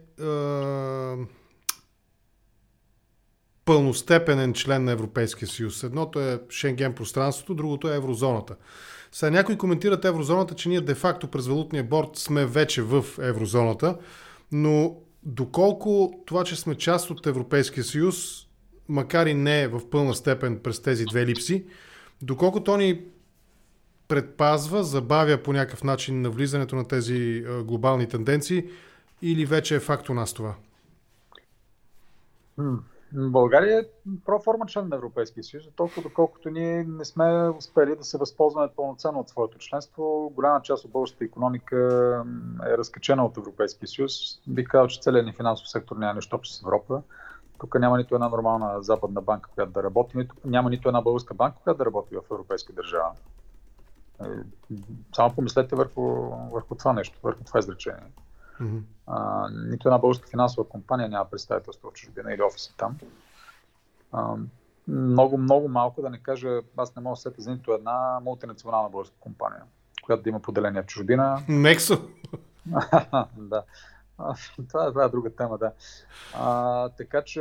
пълностепенен член на Европейския съюз. Едното е Шенген пространството, другото е еврозоната. Сега някои коментират еврозоната, че ние де-факто през валутния борт сме вече в еврозоната, но доколко това, че сме част от Европейския съюз, макар и не в пълна степен през тези две липси, доколко то ни предпазва, забавя по някакъв начин на влизането на тези глобални тенденции или вече е факт у нас това? България е проформа член на Европейския съюз, толкова доколкото ние не сме успели да се възползваме пълноценно от своето членство. Голяма част от българската економика е разкачена от Европейския съюз. Бих казал, че целият ни финансов сектор няма нищо общо с Европа. Тук няма нито една нормална западна банка, която да работи, нито, няма нито една българска банка, която да работи в европейска държава. Е, само помислете върху, върху това нещо, върху това изречение. Mm-hmm. А, нито една българска финансова компания няма представителство в чужбина или офиси там. А, много, много малко, да не кажа, аз не мога да сета за нито една мултинационална българска компания, която да има поделение в чужбина. Нексо! [LAUGHS] да. Това, това е друга тема, да. А, така че,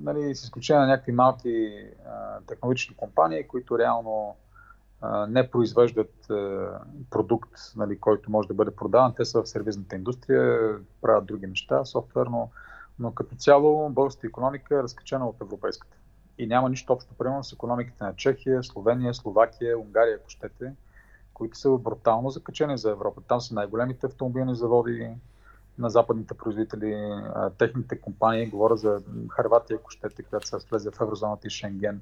нали, с изключение на някакви малки а, технологични компании, които реално не произвеждат продукт, нали, който може да бъде продаван. Те са в сервизната индустрия, правят други неща, софтуерно, но като цяло българската економика е разкачена от европейската. И няма нищо общо, примерно, с економиките на Чехия, Словения, Словакия, Унгария, ако щете, които са брутално закачени за Европа. Там са най-големите автомобилни заводи на западните производители, техните компании, говоря за Харватия, ако щете, която се влезе в еврозоната и Шенген,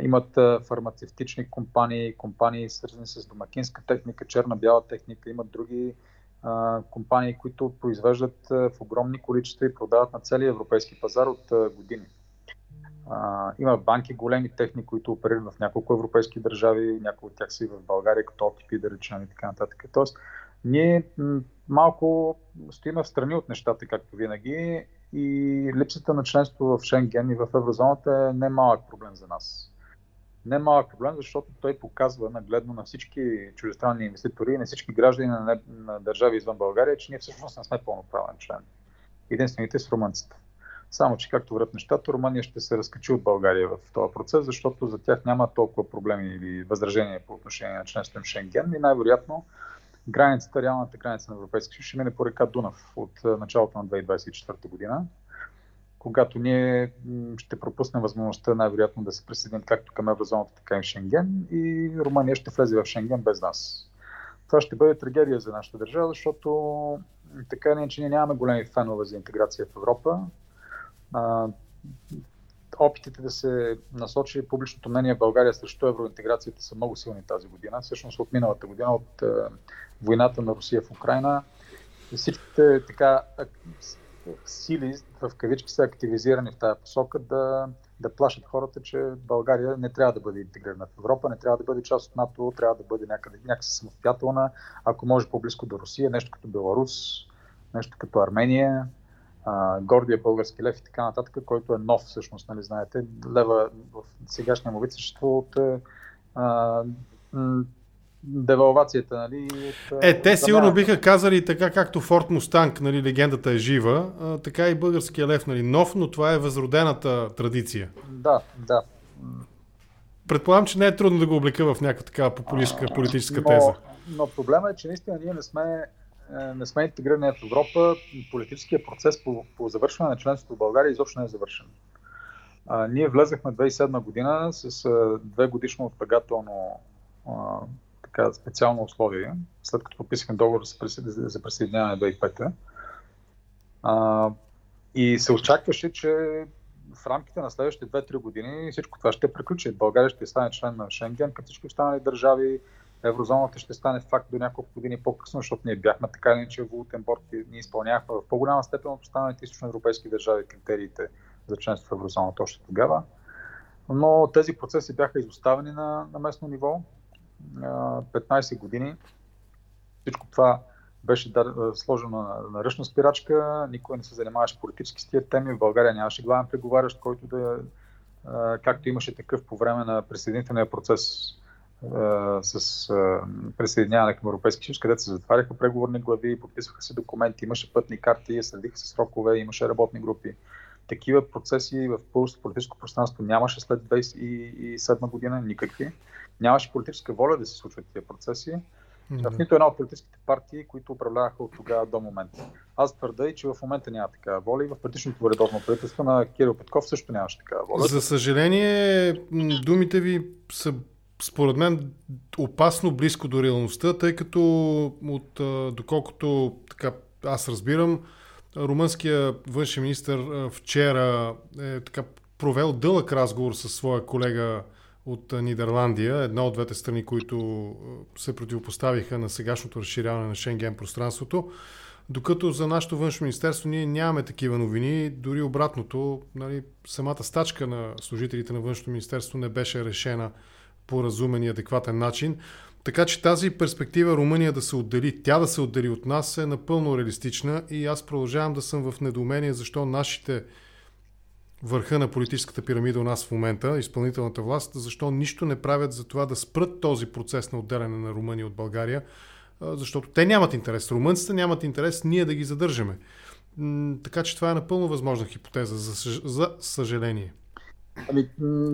имат фармацевтични компании, компании свързани с домакинска техника, черна-бяла техника, имат други компании, които произвеждат в огромни количества и продават на целия европейски пазар от години. Има банки, големи техни, които оперират в няколко европейски държави, някои от тях са и в България, като OTP, да речем и така нататък. Тоест, ние малко стоим в страни от нещата, както винаги, и липсата на членство в Шенген и в еврозоната е немалък проблем за нас. Немалък проблем, защото той показва нагледно на всички чуждестранни инвеститори и на всички граждани на, не, на държави извън България, че ние всъщност не сме пълноправен член. Единствените с румънците. Само, че както врат нещата, Румъния ще се разкачи от България в този процес, защото за тях няма толкова проблеми или възражения по отношение на членството в Шенген и най-вероятно границата, реалната граница на Европейския съюз ще мине по река Дунав от началото на 2024 година, когато ние ще пропуснем възможността най-вероятно да се присъединим както към еврозоната, така и в Шенген и Румъния ще влезе в Шенген без нас. Това ще бъде трагедия за нашата държава, защото така не, че ние нямаме големи фенове за интеграция в Европа а, опитите да се насочи публичното мнение в България срещу евроинтеграцията са много силни тази година. Всъщност от миналата година, от а, войната на Русия в Украина, всичките така сили в кавички са активизирани в тази посока да, да плашат хората, че България не трябва да бъде интегрирана в Европа, не трябва да бъде част от НАТО, трябва да бъде някъде, някакси самостоятелна, ако може по-близко до Русия, нещо като Беларус, нещо като Армения, а, гордия български лев и така нататък, който е нов всъщност, нали знаете. Лева в сегашния му вид съществува от а, девалвацията, нали? От, е, те сигурно биха казали така, както Форт Мустанг, нали, легендата е жива, а, така и българския лев, нали, нов, но това е възродената традиция. Да, да. Предполагам, че не е трудно да го облека в някаква такава популистка политическа теза. Но, но проблема е, че наистина ние не сме е, не сме интегрирани в Европа, политическия процес по, по завършване на членството в България изобщо не е завършен. А, ние влезахме 2007 година с а, две годишно отлагателно така, специално условие, след като подписахме договор за, присъединяване 2005 а, и се очакваше, че в рамките на следващите 2-3 години всичко това ще приключи. България ще стане член на Шенген, като всички останали държави еврозоната ще стане факт до няколко години по-късно, защото ние бяхме така или иначе валутен борт и ние изпълнявахме в по-голяма степен от останалите източноевропейски държави критериите за членство в еврозоната още тогава. Но тези процеси бяха изоставени на, на местно ниво. 15 години. Всичко това беше сложено на, на ръчна спирачка, никой не се занимаваше политически с тия теми. В България нямаше главен преговарящ, който да, както имаше такъв по време на присъединителния процес с присъединяване към Европейския съюз, където се затваряха преговорни глави, подписваха се документи, имаше пътни карти, следиха се срокове, имаше работни групи. Такива процеси в българското политическо пространство нямаше след 2007 година никакви. Нямаше политическа воля да се случват тези процеси. Mm-hmm. В нито една от политическите партии, които управляваха от тогава до момента. Аз твърда и, че в момента няма такава воля и в предишното редовно правителство на Кирил Петков също нямаше такава воля. За съжаление, думите ви са според мен опасно близко до реалността, тъй като от, доколкото така, аз разбирам, румънския външен министр вчера е така провел дълъг разговор с своя колега от Нидерландия, една от двете страни, които се противопоставиха на сегашното разширяване на Шенген пространството. Докато за нашето външно министерство ние нямаме такива новини, дори обратното, нали, самата стачка на служителите на външното министерство не беше решена по разумен и адекватен начин. Така че тази перспектива Румъния да се отдели, тя да се отдели от нас е напълно реалистична и аз продължавам да съм в недоумение защо нашите върха на политическата пирамида у нас в момента, изпълнителната власт, защо нищо не правят за това да спрат този процес на отделяне на Румъния от България, защото те нямат интерес. Румънците нямат интерес ние да ги задържаме. Така че това е напълно възможна хипотеза, за, за съжаление. Ами,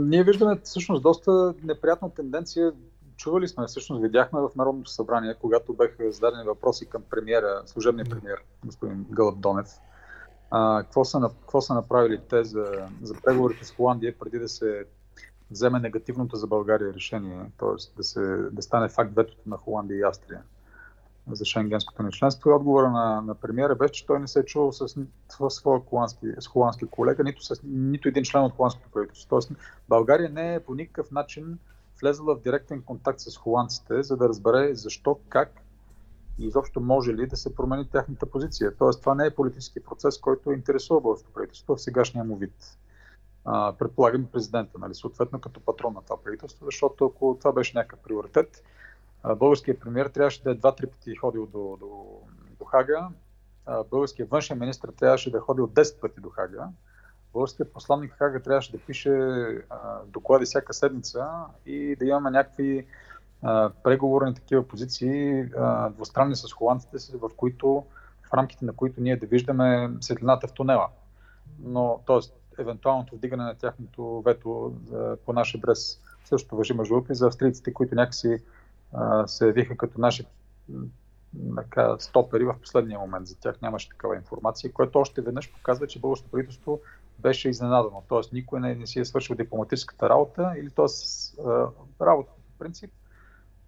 ние виждаме всъщност доста неприятна тенденция. Чували сме, всъщност видяхме в Народното събрание, когато бяха зададени въпроси към премиера, служебния премиер, господин Гълъб Донев. А, какво, са, какво са направили те за, за преговорите с Холандия преди да се вземе негативното за България решение, т.е. Да, се, да стане факт ветото на Холандия и Австрия за шенгенското ни членство. И отговора на, на премиера беше, че той не се е чувал с, с своя холандски, с холандски колега, нито с нито един член от холандското правителство. Тоест, България не е по никакъв начин влезла в директен контакт с холандците, за да разбере защо, как и изобщо може ли да се промени тяхната позиция. Тоест, това не е политически процес, който интересува българското правителство в сегашния му вид. Предполагам президента, нали, съответно като патрон на това правителство, защото ако това беше някакъв приоритет, българският премьер трябваше да е два-три пъти ходил до, до, до Хага българския външен министр трябваше да ходи от 10 пъти до Хага. Българският посланник Хага трябваше да пише доклади всяка седмица и да имаме някакви преговорни такива позиции, двустранни с холандците, в които в рамките на които ние да виждаме светлината в тунела. Но, т.е. евентуалното вдигане на тяхното вето по наш адрес също въжи между и за австрийците, които някакси а, се явиха като наши така, стопери в последния момент. За тях нямаше такава информация, което още веднъж показва, че българското правителство беше изненадано. Тоест никой не, не си е свършил дипломатическата работа или т.е. работа по принцип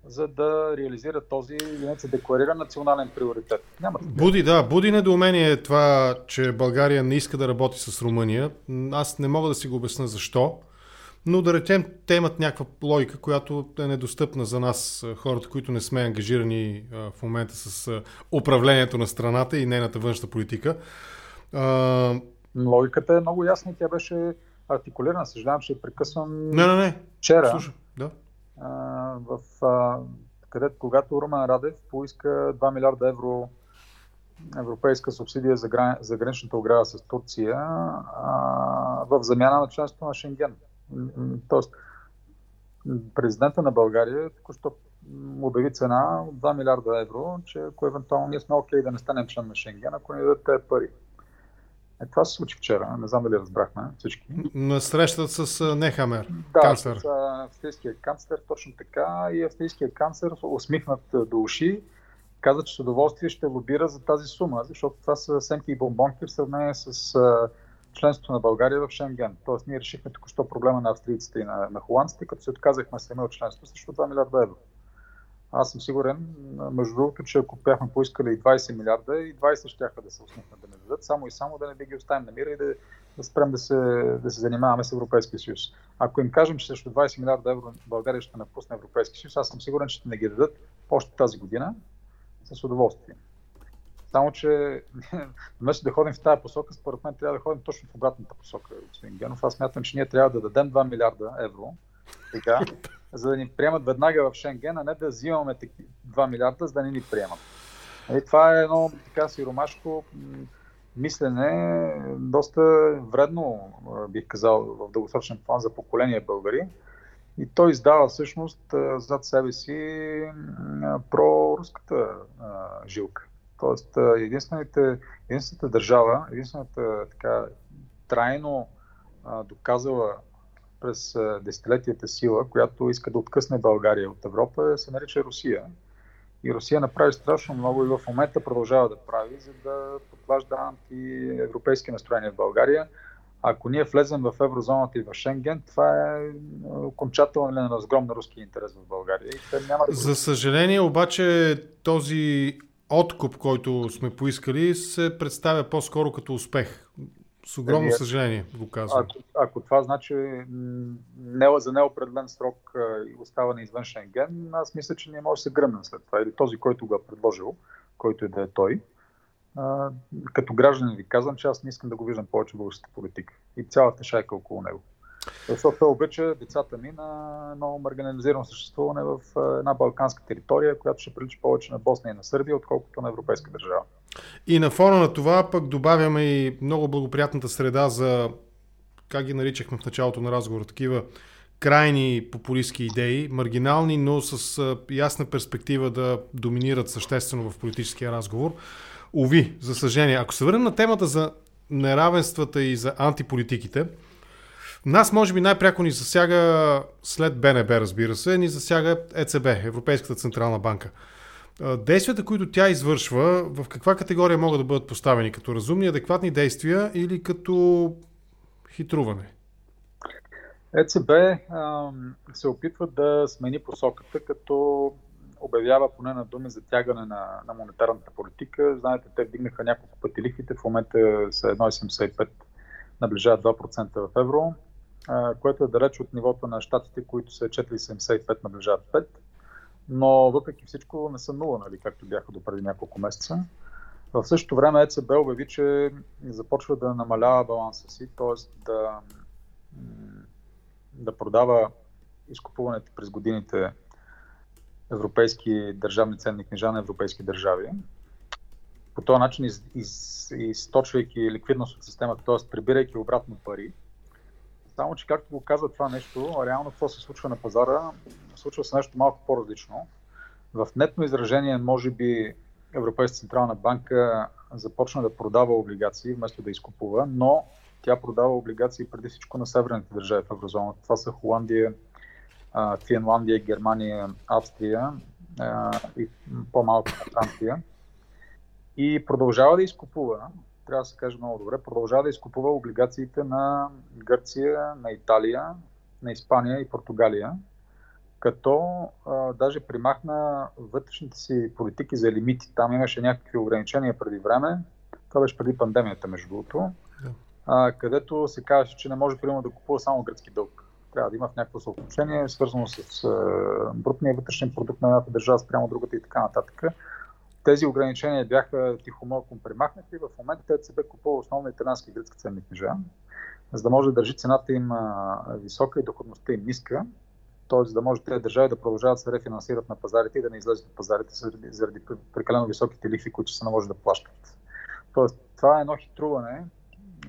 за да реализира този или не се декларира национален приоритет. Няма буди, да, буди недоумение това, че България не иска да работи с Румъния. Аз не мога да си го обясна защо, но да речем, те имат някаква логика, която е недостъпна за нас, хората, които не сме ангажирани в момента с управлението на страната и нейната външна политика. Логиката е много ясна и тя беше артикулирана. Съжалявам, че прекъсвам. Не, не, не. Вчера. Слушай, в, където, когато Румен Радев поиска 2 милиарда евро европейска субсидия за, грани, за граничната ограда с Турция а, в замяна на членството на Шенген. Тоест, президента на България току-що обяви цена от 2 милиарда евро, че ако евентуално ние сме окей okay да не станем член на Шенген, ако ни дадат пари. Е, това се случи вчера, не знам дали разбрахме всички. На срещата с Нехамер, да, канцлер. с австрийския канцлер, точно така. И австрийския канцлер, усмихнат до уши, каза, че с удоволствие ще лобира за тази сума, защото това са семки и бомбонки в сравнение с членството на България в Шенген. Тоест ние решихме току-що проблема на австрийците и на, на холандците, като се отказахме сами от членство срещу 2 милиарда евро. Аз съм сигурен, между другото, че ако бяхме поискали и 20 милиарда, и 20 ще да се усмихнат да не дадат, само и само да не би ги оставим на мира и да, да спрем да се, да се занимаваме с Европейския съюз. Ако им кажем, че срещу 20 милиарда евро България ще напусне Европейския съюз, аз съм сигурен, че ще не ги дадат още тази година с удоволствие. Само, че [LAUGHS] вместо да ходим в тази посока, според мен трябва да ходим точно в обратната посока, господин Генов. Аз смятам, че ние трябва да дадем 2 милиарда евро сега, за да ни приемат веднага в Шенген, а не да взимаме 2 милиарда, за да не ни приемат. И нали, това е едно така сиромашко мислене, доста вредно, бих казал, в дългосрочен план за поколение българи. И той издава всъщност зад себе си проруската жилка. Тоест, единствената, единствената държава, единствената така трайно доказала през десетилетията сила, която иска да откъсне България от Европа, се нарича Русия. И Русия направи страшно много и в момента продължава да прави, за да подклажда антиевропейски настроения в България. Ако ние влезем в еврозоната и в Шенген, това е окончателен разгром на руския интерес в България. И те няма да... За съжаление обаче този откуп, който сме поискали, се представя по-скоро като успех. С огромно съжаление го казвам. Ако, ако това значи не, за неопределен срок и оставане извън Шенген, аз мисля, че не може да се гръмнем след това. Или този, който го е предложил, който и да е той. А, като гражданин ви казвам, че аз не искам да го виждам повече в българската политика и цялата шайка около него. Защото той обича децата ми на едно маргинализирано съществуване в една балканска територия, която ще прилича повече на Босна и на Сърбия, отколкото на европейска държава. И на фона на това пък добавяме и много благоприятната среда за, как ги наричахме в началото на разговора, такива крайни популистски идеи, маргинални, но с ясна перспектива да доминират съществено в политическия разговор. Ови, за съжаление. Ако се върнем на темата за неравенствата и за антиполитиките, нас може би най-пряко ни засяга след БНБ, разбира се, ни засяга ЕЦБ, Европейската Централна банка. Действията, които тя извършва, в каква категория могат да бъдат поставени? Като разумни, адекватни действия или като хитруване? ЕЦБ се опитва да смени посоката, като обявява поне на думи за тягане на, на монетарната политика. Знаете, те вдигнаха няколко пъти лихвите, в момента са 1,75, наближават 2% в евро, което е далеч от нивото на щатите, които са 4,75, наближават 5 но въпреки всичко не са нула, нали, както бяха до преди няколко месеца. В същото време ЕЦБ обяви, че започва да намалява баланса си, т.е. Да, да продава изкупуването през годините европейски държавни ценни книжа на европейски държави по този начин из, из, източвайки ликвидност от системата, т.е. прибирайки обратно пари. Само, че както го казва това нещо, реално какво се случва на пазара, случва се нещо малко по-различно. В нетно изражение, може би, Европейска централна банка започна да продава облигации вместо да изкупува, но тя продава облигации преди всичко на северните държави в еврозоната. Това са Холандия, Финландия, Германия, Австрия и по-малко Франция. И продължава да изкупува, трябва да се каже много добре, продължава да изкупува облигациите на Гърция, на Италия, на Испания и Португалия, като а, даже примахна вътрешните си политики за лимити. Там имаше някакви ограничения преди време. Това беше преди пандемията, между другото. А, където се казваше, че не може примерно да купува само гръцки дълг. Трябва да има в някакво съотношение, свързано с а, брутния вътрешен продукт на едната държава спрямо другата и така нататък. Тези ограничения бяха тихомълком премахнати. В момента ЕЦБ купува основно италянски и гръцки ценни книжа, за да може да държи цената им висока и доходността им ниска т.е. за да може тези държави да продължават да се рефинансират на пазарите и да не излезат от пазарите заради, заради прекалено високите лихви, които се наложи да плащат. Тоест, това е едно хитруване,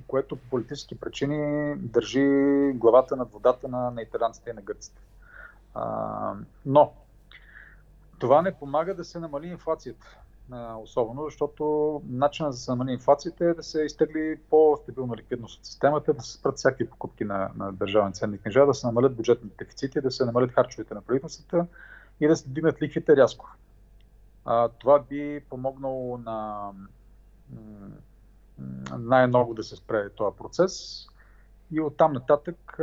което по политически причини държи главата над водата на, на италянците и на гърците. А, но това не помага да се намали инфлацията особено, защото начинът за да се намали инфлацията е да се изтегли по-стабилна ликвидност от системата, да се спрат всякакви покупки на, на държавни ценни книжа, да се намалят бюджетните дефицити, да се намалят харчовете на правителствата и да се дигнат лихвите рязко. А, това би помогнало на най-много да се спре този процес и оттам нататък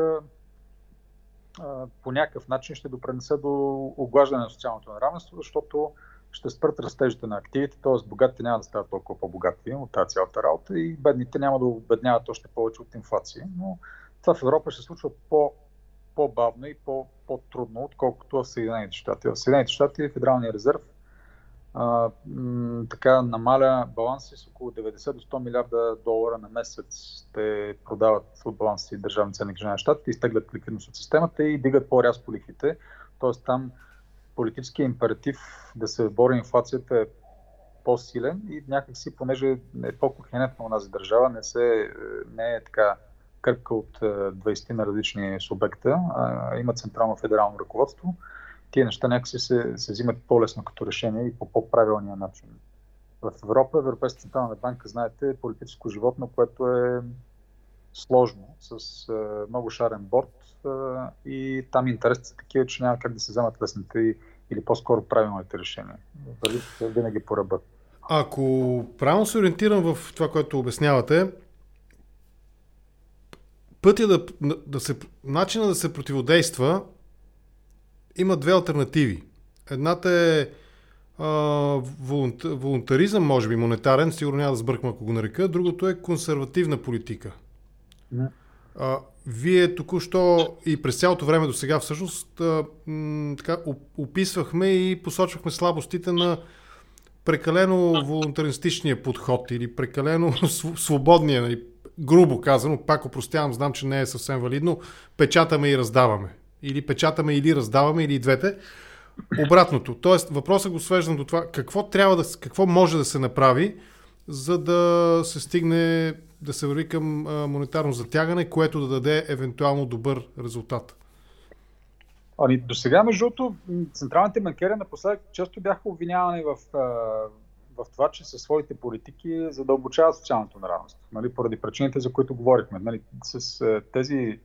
по някакъв начин ще допренесе до оглаждане на социалното неравенство, защото ще спрат растежите на активите, т.е. богатите няма да стават толкова по-богати от тази цялата работа и бедните няма да обедняват още повече от инфлация. Но това в Европа ще се случва по, по-бавно и по, по-трудно, отколкото в Съединените щати. В Съединените щати Федералния резерв а, м- така намаля баланси с около 90 до 100 милиарда долара на месец. Те продават от баланси си държавни ценни книжа на щатите, изтеглят ликвидност от системата и дигат по-рязко лихвите. Тоест там политическия императив да се бори инфлацията е по-силен и някакси, понеже е по-кохенетна у нас държава, не, се, не е така кръпка от 20 на различни субекта, а има централно федерално ръководство. Тия неща някакси се, се взимат по-лесно като решение и по по-правилния начин. В Европа, Европейска централна банка, знаете, е политическо животно, което е сложно, с много шарен борт, и там интересите са такива, че няма как да се вземат лесните или по-скоро правилните решения. Вали винаги по ръба. Ако правилно се ориентирам в това, което обяснявате, пътя да, да се, начина да се противодейства има две альтернативи. Едната е а, волонтаризъм, може би монетарен, сигурно няма да сбъркам ако го нарека. Другото е консервативна политика. А, вие току-що и през цялото време до сега всъщност а, м, така, описвахме и посочвахме слабостите на прекалено волонтаристичния подход или прекалено [LAUGHS] свободния, нали, грубо казано, пак опростявам, знам, че не е съвсем валидно, печатаме и раздаваме. Или печатаме или раздаваме, или двете. Обратното. Тоест, въпросът го свеждам до това какво трябва да, какво може да се направи, за да се стигне да се върви към монетарно затягане, което да даде евентуално добър резултат? Ами, до сега, между другото, централните банкери напоследък често бяха обвинявани в, в това, че със своите политики задълбочават социалното неравенство. Нали, поради причините, за които говорихме. Нали, с тези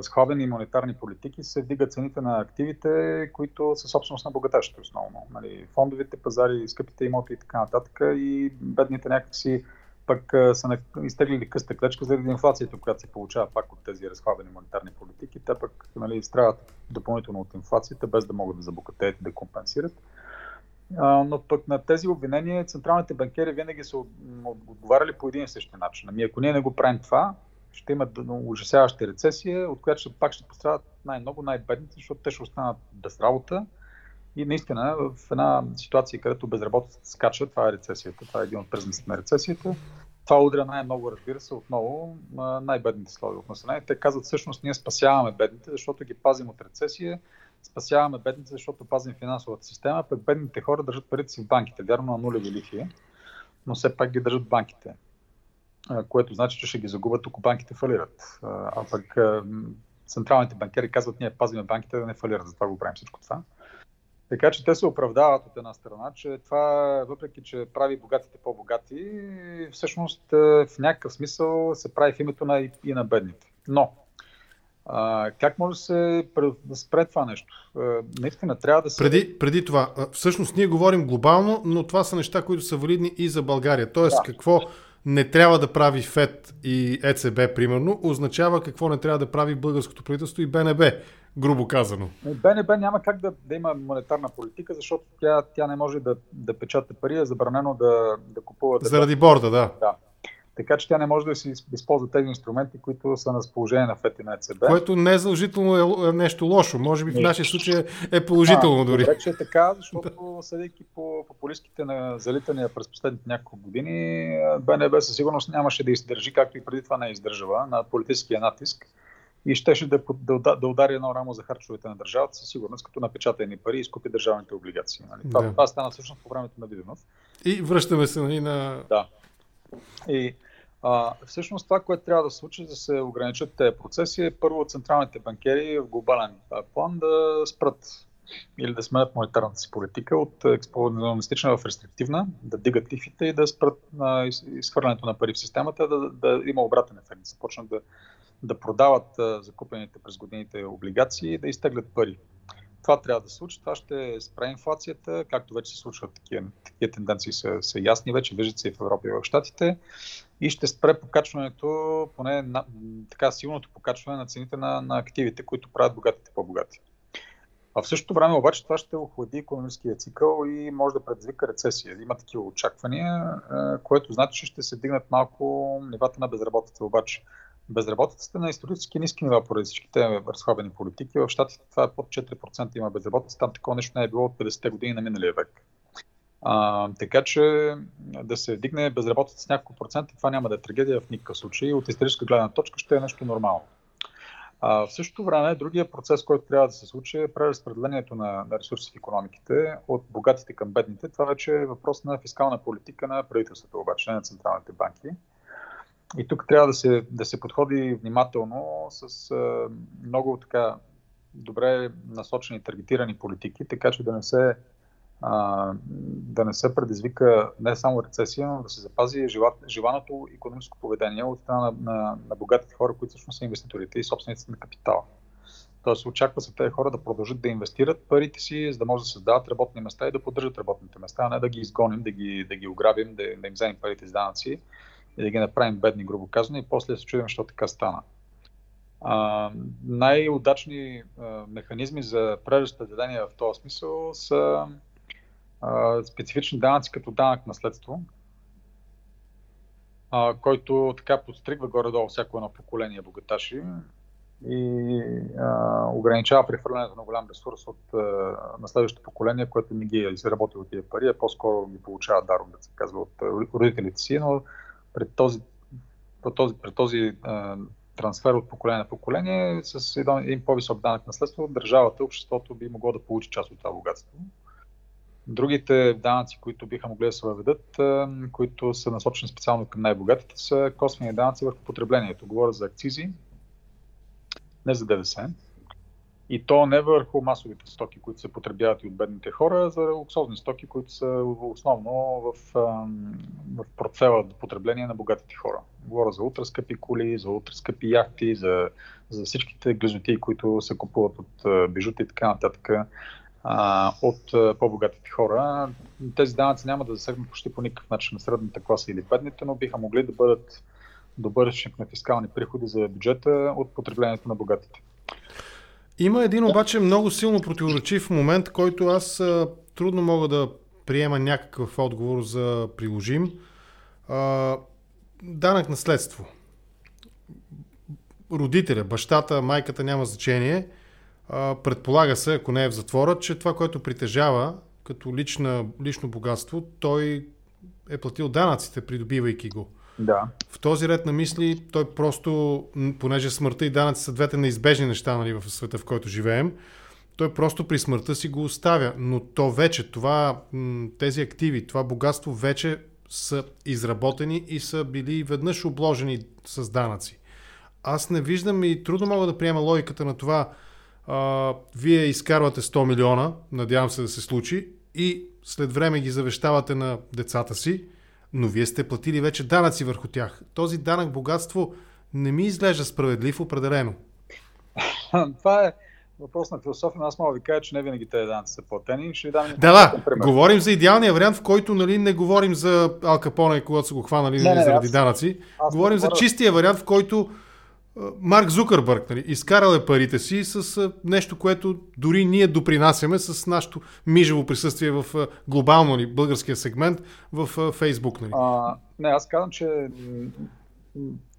сходени монетарни политики се вдигат цените на активите, които са собственост на богатащите основно. Нали, фондовите пазари, скъпите имоти и така нататък и бедните някакси пък са изтеглили къста клечка заради инфлацията, която се получава пак от тези разхлабени монетарни политики. Те пък нали, страдат допълнително от инфлацията, без да могат да забогатеят и да компенсират. А, но пък на тези обвинения централните банкери винаги са отговаряли по един и същи начин. Ами ако ние не го правим това, ще имат ужасяваща рецесия, от която пак ще пострадат най-много най-бедните, защото те ще останат без работа. И наистина в една ситуация, където безработицата скача, това е рецесията, това е един от признаците на рецесията, това удря най-много, разбира се, отново най-бедните слои от населението. Те казват всъщност ние спасяваме бедните, защото ги пазим от рецесия, спасяваме бедните, защото пазим финансовата система, пък бедните хора държат парите си в банките, вярно на нулеви лихви. но все пак ги държат банките, което значи, че ще ги загубят, ако банките фалират. А пък централните банкери казват, ние пазиме банките да не фалират, затова го правим всичко това. Така че те се оправдават от една страна, че това, въпреки че прави богатите по-богати, всъщност в някакъв смисъл се прави в името на и на бедните. Но а, как може да се да спре това нещо? А, наистина трябва да се. Преди, преди това, всъщност ние говорим глобално, но това са неща, които са валидни и за България. Тоест, да. какво не трябва да прави ФЕД и ЕЦБ, примерно, означава какво не трябва да прави българското правителство и БНБ, грубо казано. БНБ няма как да, да има монетарна политика, защото тя, тя не може да, да печата пари, е забранено да, да купува. Заради борда, да. да. Така че тя не може да си използва тези инструменти, които са на разположение на ФЕТ и на ЕЦБ. Което не е задължително е нещо лошо. Може би в нашия случай е положително а, дори. Вече е така, [LAUGHS] защото съдейки по популистските на залитания през последните няколко години, БНБ със сигурност нямаше да издържи, както и преди това не е издържава, на политическия натиск и щеше да, да, да удари едно рамо за харчовете на държавата, със сигурност, като напечата едни пари и изкупи държавните облигации. Нали? Това, да. това стана всъщност по времето на Виденов. И връщаме се нали, на... Да. И а, всъщност това, което трябва да се случи, да се ограничат тези процеси, е първо централните банкери в глобален план да спрат или да сменят монетарната си политика от експоненциалистична в рестриктивна, да дигат лихвите и да спрат на изхвърлянето на пари в системата, да, да има обратен ефект, да започнат да, да продават закупените през годините облигации и да изтеглят пари. Това трябва да се случи, това ще спре инфлацията, както вече се случват такива, такива тенденции са, са ясни вече, виждат се и в Европа и в Штатите и ще спре покачването, поне на, така силното покачване на цените на, на активите, които правят богатите по-богати. А в същото време обаче това ще охлади економическия цикъл и може да предизвика рецесия. Има такива очаквания, което значи, че ще се дигнат малко нивата на безработица. Обаче безработицата на исторически ниски нива поради всичките разхлабени политики. В щатите това е под 4% има безработица. Там такова нещо не е било от 50-те години на миналия век. А, така че да се вдигне безработица с няколко процента, това няма да е трагедия в никакъв случай. От историческа гледна точка ще е нещо нормално. А, в същото време, другия процес, който трябва да се случи е преразпределението на, на ресурси в економиките от богатите към бедните. Това вече е въпрос на фискална политика на правителството, обаче не на централните банки. И тук трябва да се, да се подходи внимателно с а, много така добре насочени, таргетирани политики, така че да не се а, да не се предизвика не само рецесия, но да се запази желаното економическо поведение от страна на, на, на богатите хора, които всъщност са инвеститорите и собствениците на капитала. Тоест очаква се тези хора да продължат да инвестират парите си, за да може да създават работни места и да поддържат работните места, а не да ги изгоним, да ги, да ги ограбим, да, да им вземем парите с данъци и да ги направим бедни, грубо казано, и после се чудим, защо така стана. А, най-удачни а, механизми за преразпределение в този смисъл са специфични данъци като данък наследство, а, който така подстригва горе-долу всяко едно поколение богаташи и а, ограничава прехвърлянето на голям ресурс от, а, на следващото поколение, което не ги е изработило тия пари, а по-скоро ги получава даром, да се казва, от родителите си, но пред този, пред този, пред този а, трансфер от поколение на поколение с един, един по-висок данък наследство, държавата, обществото би могло да получи част от това богатство. Другите данъци, които биха могли да се въведат, които са насочени специално към най-богатите, са косвени данъци върху потреблението. Говоря за акцизи, не за ДДС. И то не върху масовите стоки, които се потребяват и от бедните хора, а за луксозни стоки, които са основно в, в портфела до потребление на богатите хора. Говоря за ултраскъпи коли, за ултраскъпи яхти, за, за всичките гъжоти, които се купуват от бижута и така нататък а, от по-богатите хора. Тези данъци няма да засегнат почти по никакъв начин на средната класа или бедните, но биха могли да бъдат добър на фискални приходи за бюджета от потреблението на богатите. Има един обаче много силно противоречив момент, който аз а, трудно мога да приема някакъв отговор за приложим. А, данък наследство. Родителя, бащата, майката няма значение – предполага се, ако не е в затвора, че това, което притежава като лична, лично богатство, той е платил данъците, придобивайки го. Да. В този ред на мисли, той просто, понеже смъртта и данъци са двете неизбежни неща нали, в света, в който живеем, той просто при смъртта си го оставя. Но то вече, това, тези активи, това богатство вече са изработени и са били веднъж обложени с данъци. Аз не виждам и трудно мога да приема логиката на това. А, вие изкарвате 100 милиона, надявам се да се случи, и след време ги завещавате на децата си, но вие сте платили вече данъци върху тях. Този данък богатство не ми изглежда справедлив определено. [LAUGHS] Това е въпрос на философия, но аз мога да ви кажа, че не винаги тези данъци са платени. Ще ви дам да, да, пример. говорим за идеалния вариант, в който нали, не говорим за Ал Капоне, когато са го хванали не, не, заради аз, данъци. Аз говорим за чистия вариант, в който Марк Зукърбърг нали, изкарал е парите си с нещо, което дори ние допринасяме с нашето мижево присъствие в глобално ли, нали, българския сегмент в Фейсбук. Нали. А, не, аз казвам, че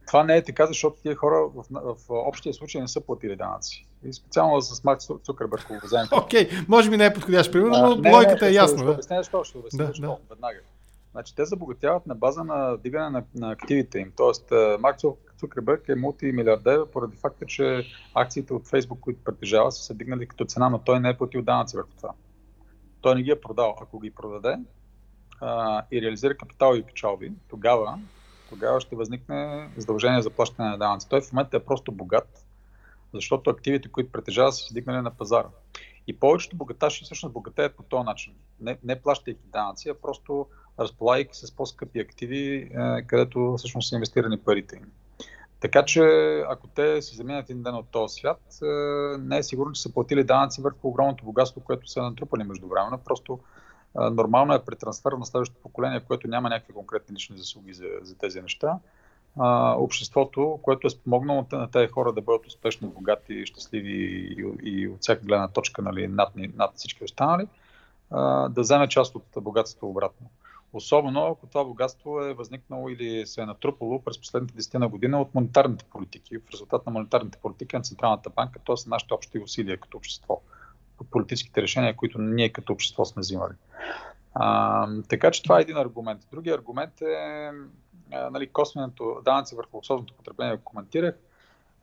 това не е така, защото тия хора в, в, в общия случай не са платили данъци. И специално с Марк Цукърбърг, Окей, okay, може би не е подходящ пример, но логиката е ясна. Ще обясня защо, ще обясня да, защо, да. веднага. Значи, те забогатяват на база на дигане на, на активите им. Тоест, Марк Цукърбърг е мултимилиардер поради факта, че акциите от Фейсбук, които притежава, са се дигнали като цена, но той не е платил данъци върху това. Той не ги е продал. Ако ги продаде а, и реализира капитал и печалби, тогава тогава ще възникне задължение за плащане на данъци. Той в момента е просто богат, защото активите, които притежава, са дигнали на пазара. И повечето богаташи всъщност богатеят по този начин. Не, не плащайки данъци, а просто разполагайки с по-скъпи активи, е, където всъщност са инвестирани парите им. Така че, ако те си заминат един ден от този свят, е, не е сигурно, че са платили данъци върху огромното богатство, което са натрупали междувременно. Просто Нормално е при трансфер на следващото поколение, което няма някакви конкретни лични заслуги за, за тези неща. А, обществото, което е спомогнало на тези хора да бъдат успешни, богати, щастливи и, и от всяка гледна точка нали, над, над всички останали, да вземе част от богатството обратно. Особено ако това богатство е възникнало или се е натрупало през последните 10 на година от монетарните политики, в резултат на монетарните политики на Централната банка, т.е. нашите общи усилия като общество политическите решения, които ние като общество сме взимали. А, така че това е един аргумент. Другия аргумент е а, нали, косвеното данъци върху луксозното потребление, коментирах.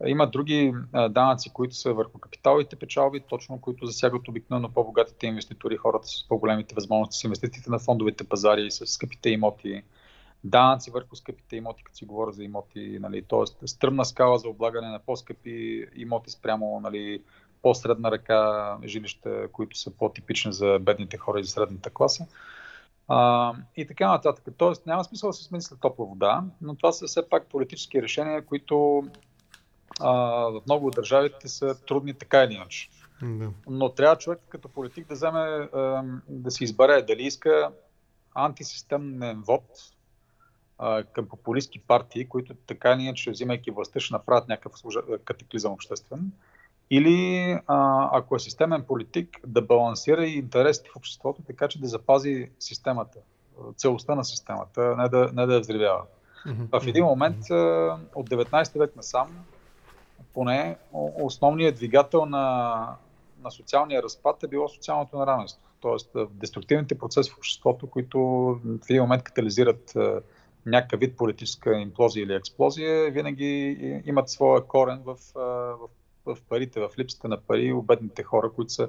Има други данъци, които са върху капиталовите печалби, точно които засягат обикновено по-богатите инвеститори, хората с по-големите възможности с инвестициите на фондовите пазари, с скъпите имоти, данъци върху скъпите имоти, като си говоря за имоти, нали, т.е. стръмна скала за облагане на по-скъпи имоти спрямо нали, по-средна ръка жилища, които са по-типични за бедните хора и за средната класа. А, и така нататък. Тоест няма смисъл да се смени след топла вода, но това са все пак политически решения, които а, в много от държавите са трудни така или иначе. Да. Но трябва човек като политик да вземе, да си избере дали иска антисистемен вод към популистски партии, които така или иначе, взимайки властта, ще направят някакъв катаклизъм обществен или а, ако е системен политик, да балансира и интересите в обществото, така че да запази системата, целостта на системата, не да, не да я взривява. Mm-hmm. В един момент от 19 век насам, поне основният двигател на, на социалния разпад е било социалното неравенство. Тоест деструктивните процеси в обществото, които в един момент катализират някакъв вид политическа имплозия или експлозия, винаги имат своя корен в, в в парите, в липсата на пари у бедните хора, които са,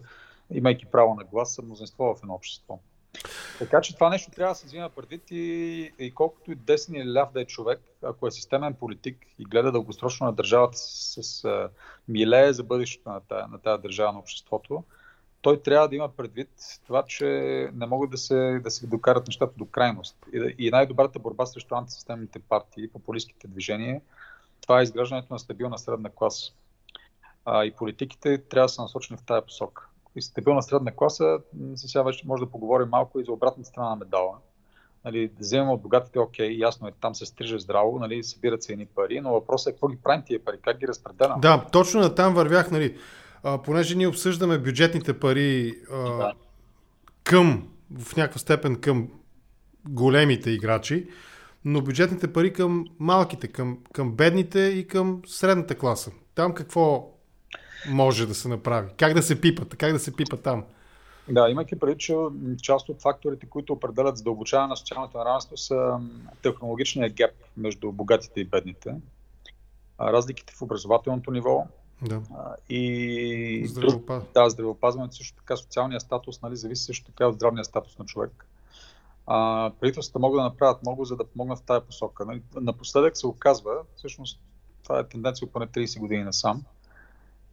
имайки право на глас, са мнозинство в едно общество. Така че това нещо трябва да се взима предвид и, и колкото и десен или ляв да е човек, ако е системен политик и гледа дългосрочно на държавата с, с а, милее за бъдещето на тази, на тази държава на обществото, той трябва да има предвид това, че не могат да се, да се докарат нещата до крайност. И, и най-добрата борба срещу антисистемните партии, популистските движения, това е изграждането на стабилна средна класа а, и политиките трябва да са насочени в тази посока. И стабилна средна класа, сега вече може да поговорим малко и за обратната страна на медала. Нали, да вземем от богатите, окей, ясно е, там се стриже здраво, нали, събират се едни пари, но въпросът е какво ги правим тия пари, как ги разпределям. Да, точно на там вървях, нали, а, понеже ние обсъждаме бюджетните пари а, да. към, в някаква степен към големите играчи, но бюджетните пари към малките, към, към бедните и към средната класа. Там какво може да се направи? Как да се пипат? Как да се пипа там? Да, имайки преди, че част от факторите, които определят задълбочаване на социалното неравенство са технологичния геп между богатите и бедните, разликите в образователното ниво да. и Здравопаз... да, здравеопазването, също така социалния статус, нали, зависи също така от здравния статус на човек. А, правителствата могат да направят много, за да помогнат в тази посока. Нали, напоследък се оказва, всъщност това е тенденция поне 30 години насам,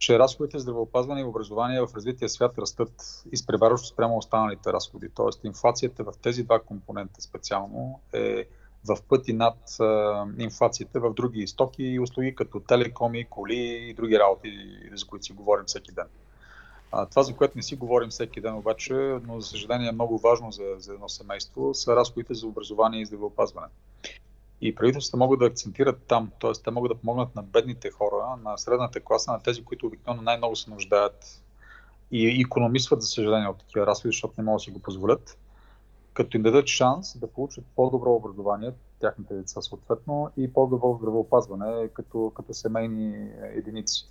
че разходите за здравеопазване и образование в развития свят растат изпреварващо спрямо останалите разходи. Тоест инфлацията в тези два компонента специално е в пъти над а, инфлацията в други стоки и услуги, като телекоми, коли и други работи, за които си говорим всеки ден. А, това, за което не си говорим всеки ден обаче, но за съжаление е много важно за, за едно семейство, са разходите за образование и здравеопазване. И правителствата могат да акцентират там, т.е. те могат да помогнат на бедните хора, на средната класа, на тези, които обикновено най-много се нуждаят и економисват, за съжаление, от такива разходи, защото не могат да си го позволят, като им дадат шанс да получат по-добро образование, тяхните деца съответно, и по-добро здравеопазване като, като семейни единици.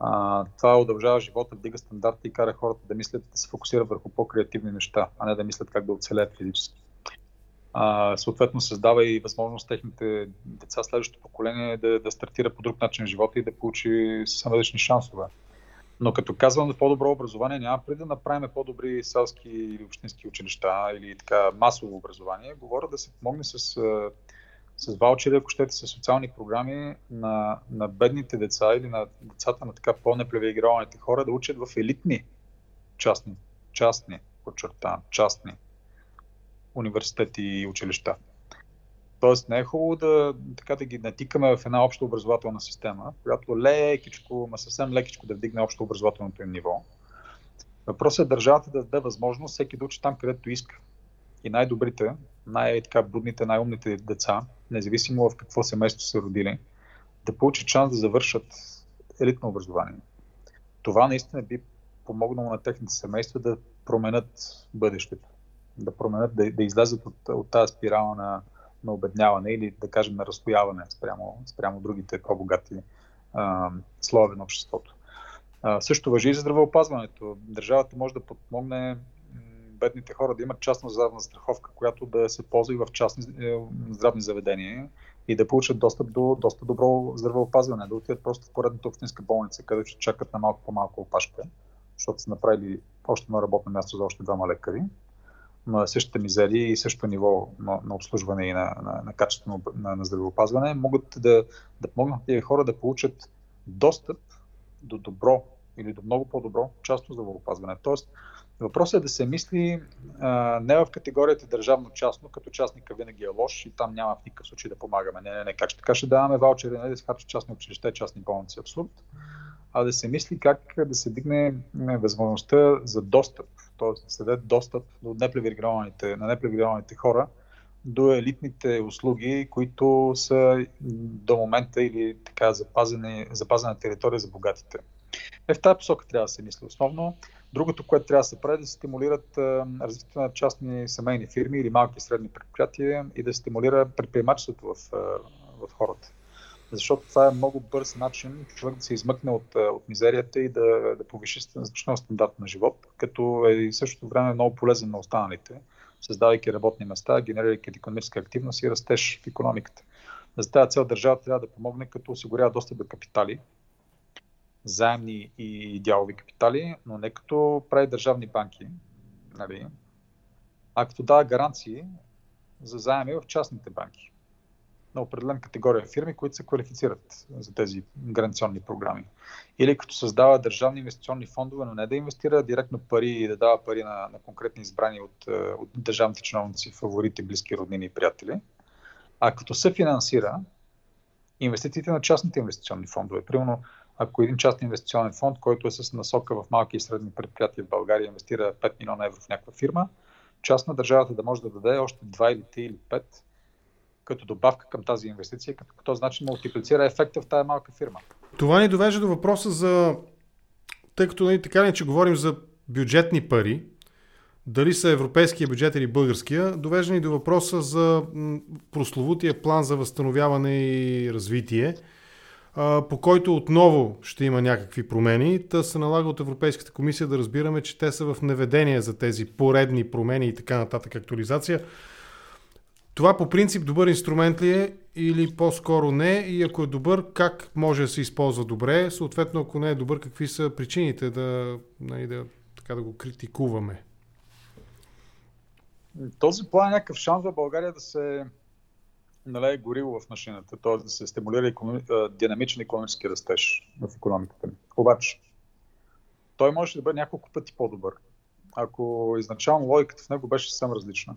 А, това удължава живота, вдига стандарти и кара хората да мислят, да се фокусират върху по-креативни неща, а не да мислят как да оцелеят физически. А, съответно създава и възможност техните деца, следващото поколение да, да стартира по друг начин живота и да получи съвършни шансове. Но като казвам за по-добро образование, няма преди да направим по-добри селски или общински училища или така масово образование. Говоря да се помогне с, с ваучери, ако щете, с социални програми на, на бедните деца или на децата на така по-непривилегированите хора да учат в елитни частни, частни, подчертавам, частни университети и училища. Тоест не е хубаво да, така да ги натикаме в една обща образователна система, която лекичко, ма съвсем лекичко да вдигне общо образователното им ниво. Въпросът е държавата да даде възможност всеки да учи там, където иска. И най-добрите, най-будните, най-умните деца, независимо в какво семейство са родили, да получат шанс да завършат елитно образование. Това наистина би помогнало на техните семейства да променят бъдещето да променят, да, да излезат от, от тази спирала на, на обедняване или да кажем на разстояване спрямо, спрямо другите по-богати а, слоеве на обществото. А, също въжи и за здравеопазването. Държавата може да подпомогне бедните хора да имат частна здравна страховка, която да се ползва и в частни е, здравни заведения и да получат достъп до доста добро здравеопазване, да отидат просто в поредната общинска болница, където ще чакат на малко по-малко опашка, защото са направили още едно работно място за още двама лекари на същата мизерия и същото ниво на, на обслужване и на, на, на качество на, на здравеопазване, могат да, да помогнат тези хора да получат достъп до добро или до много по-добро частно здравеопазване. Тоест, въпросът е да се мисли а, не в категорията държавно-частно, като частника винаги е лош и там няма в никакъв случай да помагаме. Не, не, не, как ще така ще даваме ваучери, не да се харчат частни училища частни болници. Абсурд а да се мисли как да се дигне възможността за достъп, т.е. да се даде достъп до непривилегированите, на непривилегированите хора до елитните услуги, които са до момента или така запазени, запазена територия за богатите. Е, в тази посока трябва да се мисли основно. Другото, което трябва да се прави, е да се стимулират развитието на частни семейни фирми или малки и средни предприятия и да стимулира предприемачеството в, в хората защото това е много бърз начин човек да се измъкне от, от мизерията и да, да повиши значително стандарт на живот, като е и същото време много полезен на останалите, създавайки работни места, генерирайки економическа активност и растеж в економиката. За тази цел държавата трябва да помогне, като осигурява достъп до капитали, заемни и дялови капитали, но не като прави държавни банки, нали, а като дава гаранции за заеми в частните банки на определен категория фирми, които се квалифицират за тези гаранционни програми. Или като създава държавни инвестиционни фондове, но не да инвестира директно пари и да дава пари на, на конкретни избрани от, е, от държавните чиновници, фаворити, близки роднини и приятели, а като се финансира инвестициите на частните инвестиционни фондове. Примерно, ако един частен инвестиционен фонд, който е с насока в малки и средни предприятия в България, инвестира 5 милиона евро в някаква фирма, част на държавата да може да даде още 2 или 3 или 5 като добавка към тази инвестиция, като по този начин мултиплицира ефекта в тази малка фирма. Това ни довежда до въпроса за, тъй като нали, така не, че говорим за бюджетни пари, дали са европейския бюджет или българския, довежда ни до въпроса за прословутия план за възстановяване и развитие, по който отново ще има някакви промени. Та се налага от Европейската комисия да разбираме, че те са в неведение за тези поредни промени и така нататък актуализация. Това по принцип добър инструмент ли е или по-скоро не? И ако е добър, как може да се използва добре? Съответно, ако не е добър, какви са причините да, нали, да, така да го критикуваме? този план е някакъв шанс в България да се налее горило в машината, т.е. да се стимулира економи... динамичен економически растеж в економиката ни. Обаче, той може да бъде няколко пъти по-добър, ако изначално логиката в него беше съвсем различна.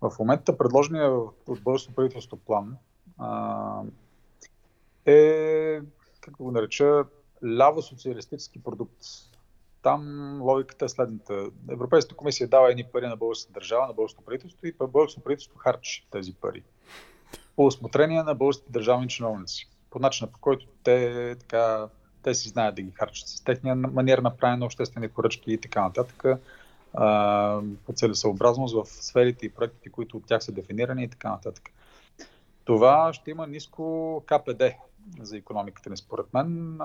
В момента предложения от българското правителство план а, е, как да го нареча, ляво социалистически продукт. Там логиката е следната. Европейската комисия дава едни пари на българската държава, на българското правителство и българското правителство харчи тези пари. По осмотрение на българските държавни чиновници. По начина по който те, така, те си знаят да ги харчат. С техния маниер на правене на обществени поръчки и така нататък. По целесъобразност в сферите и проектите, които от тях са дефинирани и така нататък. Това ще има ниско КПД за економиката ни, според мен.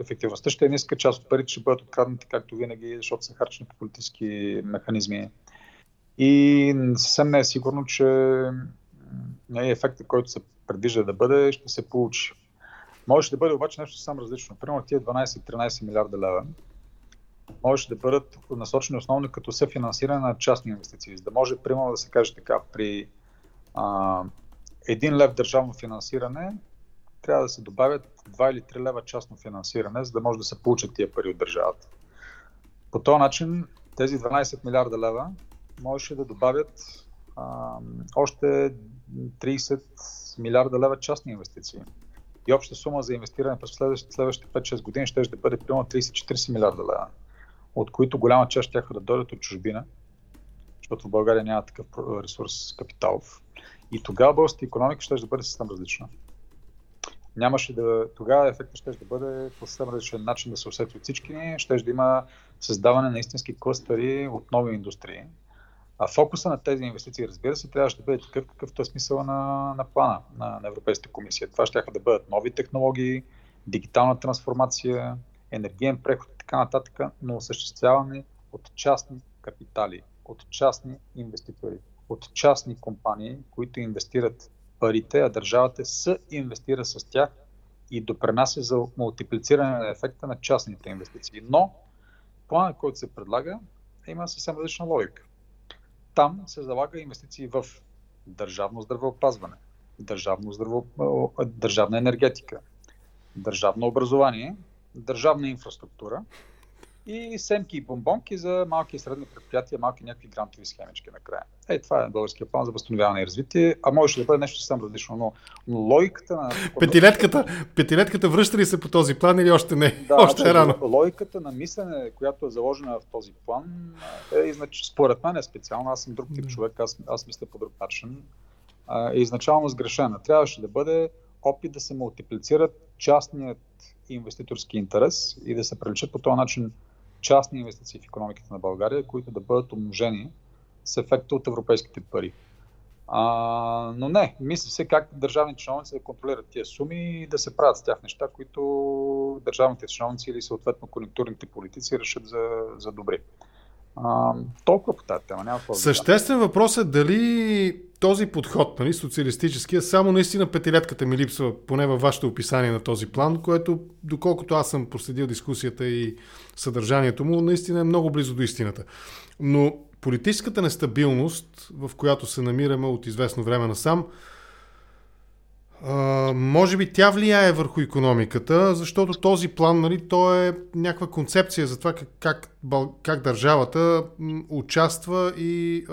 ефективността ще е ниска, част от парите ще бъдат откраднати, както винаги, защото са харчени по политически механизми. И съвсем не е сигурно, че ефектът, който се предвижда да бъде, ще се получи. Може да бъде обаче нещо съвсем различно. Примерно тия 12-13 милиарда лева може да бъдат насочени основно като съфинансиране на частни инвестиции. За да може, примерно, да се каже така, при а, един лев държавно финансиране трябва да се добавят 2 или 3 лева частно финансиране, за да може да се получат тия пари от държавата. По този начин тези 12 милиарда лева можеше да добавят а, още 30 милиарда лева частни инвестиции. И обща сума за инвестиране през следващите 5-6 години ще, ще бъде примерно 30-40 милиарда лева, от които голяма част ще да дойдат от чужбина, защото в България няма такъв ресурс капиталов. И тогава българската економика ще да бъде съвсем различна нямаше да, тогава ефектът ще да бъде по съвсем различен начин да се усети от всички ни, ще да има създаване на истински клъстъри от нови индустрии. А фокуса на тези инвестиции, разбира се, трябваше да бъде такъв, какъвто е смисъл на, на плана на, на Европейската комисия. Това ще да бъдат нови технологии, дигитална трансформация, енергиен преход така нататък, но осъществяване от частни капитали, от частни инвеститори, от частни компании, които инвестират парите, а държавата се инвестира с тях и допренася за мултиплициране на ефекта на частните инвестиции. Но планът, който се предлага, има съвсем различна логика. Там се залага инвестиции в държавно здравеопазване, държавно здраво... държавна енергетика, държавно образование, държавна инфраструктура и семки и бомбонки за малки и средни предприятия, малки някакви грантови схемички накрая. Е, това е българския план за възстановяване и развитие, а може да бъде нещо съвсем различно, но, но логиката на... Петилетката, петилетката връща ли се по този план или още не? Да, още е рано. Логиката на мислене, която е заложена в този план, е, значи, според мен е специално. Аз съм друг тип човек, аз, аз мисля по друг начин. Е изначално сгрешена. Трябваше да бъде опит да се мултиплицират частният инвеститорски интерес и да се приличат по този начин частни инвестиции в економиката на България, които да бъдат умножени с ефекта от европейските пари. А, но не, мисля се как държавните чиновници да контролират тия суми и да се правят с тях неща, които държавните чиновници или съответно конъюнктурните политици решат за, за добри. Толкова по тази тема. Няма Съществен въпрос е дали този подход, нали, социалистическия, само наистина петилетката ми липсва, поне във вашето описание на този план, което, доколкото аз съм проследил дискусията и съдържанието му, наистина е много близо до истината. Но политическата нестабилност, в която се намираме от известно време насам, Може би тя влияе върху економиката, защото този план, нали, то е някаква концепция за това как, как, как държавата участва и,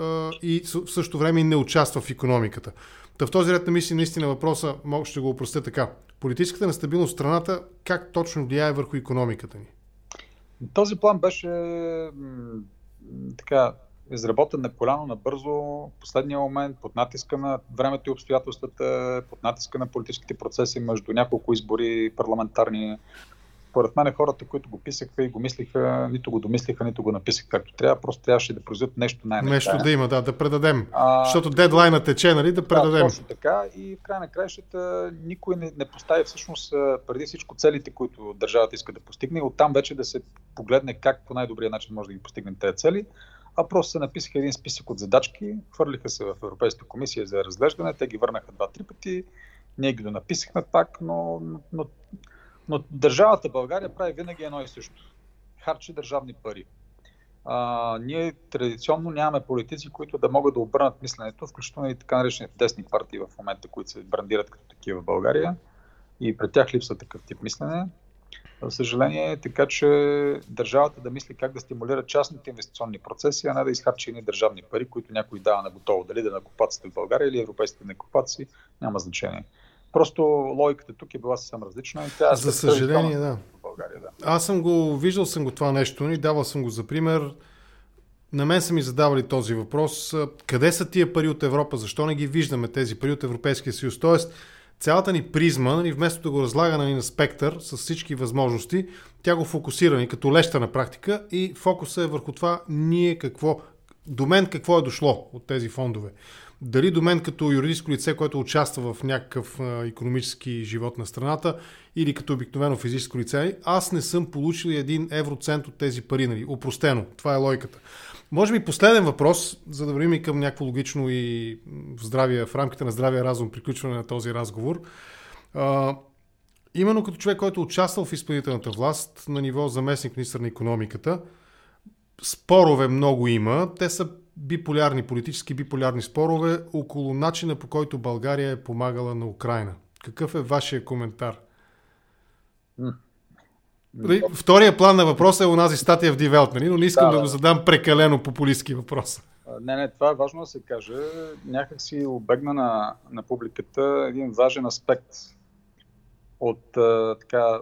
и в същото време не участва в економиката. Та в този ред на мисли наистина въпроса, ще го опростя така. Политическата нестабилност в страната как точно влияе върху економиката ни? Този план беше така изработен на коляно, набързо, в последния момент, под натиска на времето и обстоятелствата, под натиска на политическите процеси между няколко избори парламентарни. Според мен хората, които го писаха и го мислиха, нито го домислиха, нито го написаха както трябва, просто трябваше да произведат нещо най Нещо да има, да, да предадем. А, Защото дедлайна тече, нали, да предадем. Да, точно така. И в край на краищата никой не, не постави всъщност преди всичко целите, които държавата иска да постигне. Оттам вече да се погледне как по най-добрия начин може да ги постигнем тези цели а просто се написаха един списък от задачки, хвърлиха се в Европейската комисия за разглеждане, те ги върнаха два-три пъти, ние ги написахме пак, но, но, но държавата България прави винаги едно и също. Харчи държавни пари. а, ние традиционно нямаме политици, които да могат да обърнат мисленето, включително и така наречените десни партии в момента, които се брандират като такива в България. И пред тях липсва такъв тип мислене. За съжаление, така че държавата да мисли как да стимулира частните инвестиционни процеси, а не да изхарчи едни държавни пари, които някой дава на готово. Дали да накопаците в България или европейските накопаци, няма значение. Просто логиката тук е била съвсем различна. И тя за съжаление, да. България, да. Аз съм го, виждал съм го това нещо, и давал съм го за пример. На мен са ми задавали този въпрос. Къде са тия пари от Европа? Защо не ги виждаме тези пари от Европейския съюз? Тоест, цялата ни призма, нали, вместо да го разлага нали, на спектър с всички възможности, тя го фокусира ни като леща на практика и фокуса е върху това ние какво, до мен какво е дошло от тези фондове. Дали до мен като юридическо лице, което участва в някакъв а, економически живот на страната, или като обикновено физическо лице, аз не съм получил един евроцент от тези пари. Нали? Опростено. Това е логиката. Може би последен въпрос, за да вървим и към някакво логично и в, здравия, в рамките на здравия разум приключване на този разговор. А, именно като човек, който е участвал в изпълнителната власт на ниво заместник министър на економиката, спорове много има. Те са биполярни, политически биполярни спорове около начина по който България е помагала на Украина. Какъв е вашия коментар? Нали, втория план на въпроса е онази статия в Девелт, нали? но не искам да, да го задам прекалено популистски въпрос. Не, не, това е важно да се каже. Някак си обегна на, на публиката един важен аспект от а, така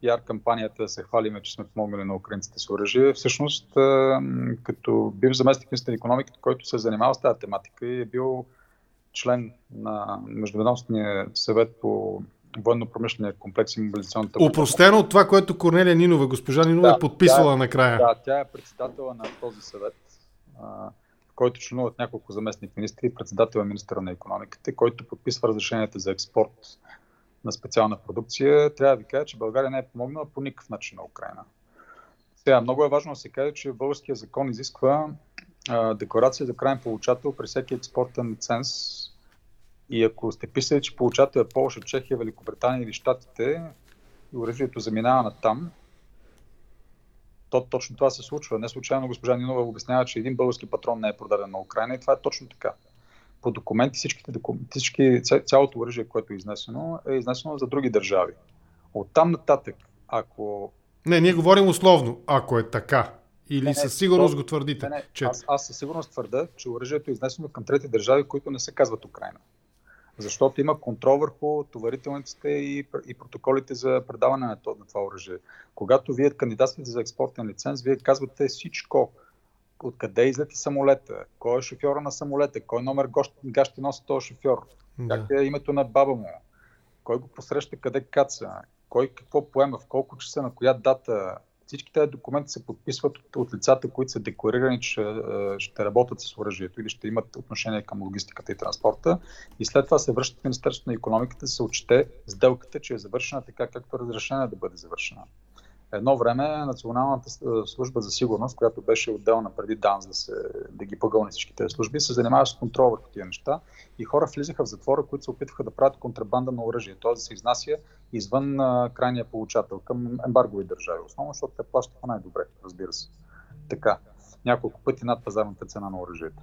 пиар кампанията да се хвалиме, че сме помогнали на украинците с оръжие. Всъщност, а, като бив заместник министър на економиката, който се е занимава с тази тематика и е бил член на Междуведомствения съвет по военно-промишления комплекс и мобилизационната Упростено от това, което Корнелия Нинова, госпожа Нинова да, е подписала тя, накрая. Да, тя е председател на този съвет, в който членуват няколко заместник министри и председател е министъра на економиката, който подписва разрешенията за експорт на специална продукция. Трябва да ви кажа, че България не е помогнала по никакъв начин на Украина. Сега, много е важно да се каже, че българския закон изисква а, декларация за крайен получател при всеки експортен лиценз и ако сте писали, че получател е Польша, Чехия, Великобритания или Штатите и оръжието заминава на там, то точно това се случва. Не случайно госпожа Нинова обяснява, че един български патрон не е продаден на Украина и това е точно така. По документи всичките документи, всички, цялото оръжие, което е изнесено, е изнесено за други държави. От там нататък, ако... Не, ние говорим условно, ако е така. Или не, със сигурност то... го твърдите? Не, не. Че... Аз, аз със сигурност твърда, че оръжието е изнесено към трети държави, които не се казват Украина защото има контрол върху товарителниците и, и протоколите за предаване на това, на това оръжие. Когато вие кандидатствате за експортен лиценз, вие казвате всичко. Откъде излети самолета, кой е шофьора на самолета, кой номер гаш ще носи този шофьор, да. как е името на баба му, кой го посреща, къде каца, кой какво поема, в колко часа, на коя дата, всички тези документи се подписват от, от лицата, които са декларирани, че е, ще работят с оръжието или ще имат отношение към логистиката и транспорта. И след това се връщат в Министерството на економиката, се отчете сделката, че е завършена така, както е разрешена да бъде завършена. Едно време Националната служба за сигурност, която беше отделна преди ДАНС да, се, да ги погълни всички тези служби, се занимава с контрол върху тези неща и хора влизаха в затвора, които се опитваха да правят контрабанда на оръжие, т.е. да се изнася извън крайния получател към ембаргови държави. Основно, защото те плащаха най-добре, разбира се. Така, няколко пъти над пазарната цена на оръжието.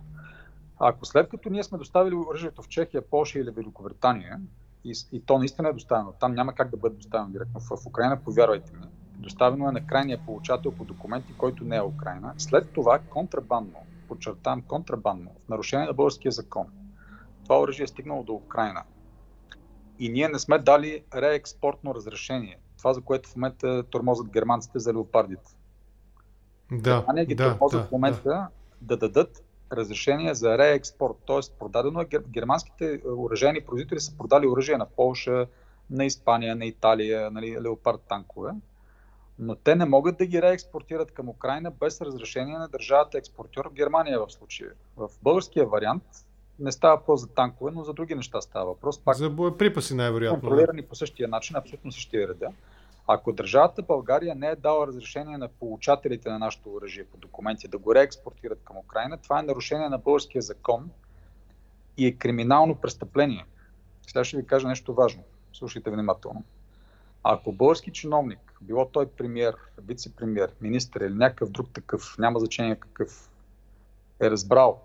Ако след като ние сме доставили оръжието в Чехия, Польша или Великобритания, и, и то наистина е доставено, там няма как да бъде доставено директно в Украина, повярвайте ми, доставено е на крайния получател по документи, който не е Украина. След това контрабандно, подчертавам контрабандно, в нарушение на българския закон, това оръжие е стигнало до Украина. И ние не сме дали реекспортно разрешение. Това, за което в момента тормозят германците за леопардите. Да, Германия ги да, тормозят да, в момента да. да дадат разрешение за реекспорт. Тоест, продадено е германските оръжейни производители са продали оръжие на Полша, на Испания, на Италия, нали, леопард танкове но те не могат да ги реекспортират към Украина без разрешение на държавата експортьор в Германия в случая. В българския вариант не става въпрос за танкове, но за други неща става въпрос. Пак, за боеприпаси най-вероятно. Контролирани по същия начин, абсолютно същия реда. Ако държавата България не е дала разрешение на получателите на нашето оръжие по документи да го реекспортират към Украина, това е нарушение на българския закон и е криминално престъпление. Сега ще ви кажа нещо важно. Слушайте внимателно. Ако български чиновник, било той премьер, вице-премьер, министър или някакъв друг такъв, няма значение какъв, е разбрал,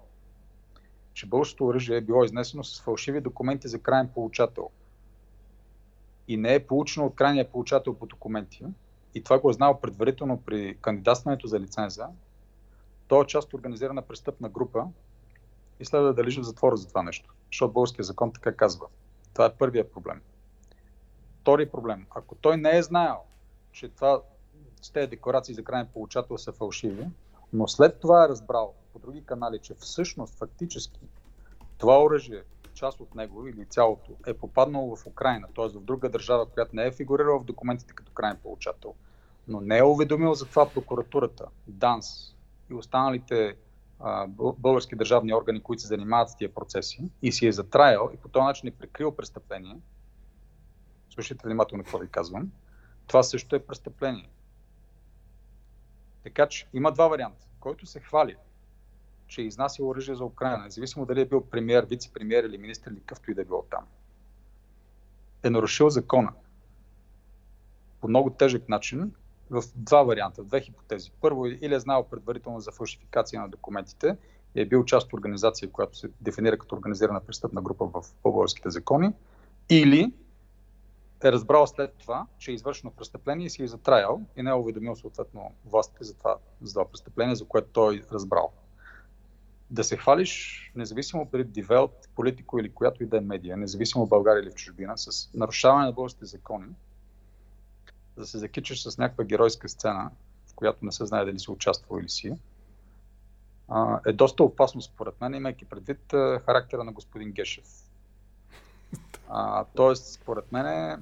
че българското оръжие е било изнесено с фалшиви документи за крайен получател и не е получено от крайния получател по документи, и това го е знал предварително при кандидатстването за лиценза, то е част от организирана престъпна група и следва да лежи в затвора за това нещо, защото българския закон така казва. Това е първият проблем. Втори проблем. Ако той не е знаел, че това, с тези декларации за крайен получател са фалшиви, но след това е разбрал по други канали, че всъщност, фактически, това оръжие, част от него или цялото, е попаднало в Украина, т.е. в друга държава, която не е фигурирала в документите като крайен получател, но не е уведомил за това прокуратурата, ДАНС и останалите български държавни органи, които се занимават с тия процеси и си е затраял и по този начин е прикрил престъпление, слушайте внимателно какво ви казвам, това също е престъпление. Така че има два варианта. Който се хвали, че е изнася оръжие за Украина, независимо дали е бил премьер, вице-премьер или министр или какъвто и да е било там, е нарушил закона по много тежък начин в два варианта, в две хипотези. Първо, или е знал предварително за фалшификация на документите и е бил част от организация, която се дефинира като организирана престъпна група в българските закони, или е разбрал след това, че е извършено престъпление и си е затраял и не е уведомил съответно властите за това, за това престъпление, за което той е разбрал. Да се хвалиш, независимо пред Девелт, политико или която и да е медия, независимо в България или в чужбина, с нарушаване на българските закони, да се закичаш с някаква геройска сцена, в която не се знае дали си участвал или си, е доста опасно според мен, имайки предвид характера на господин Гешев. А, тоест, според мен е...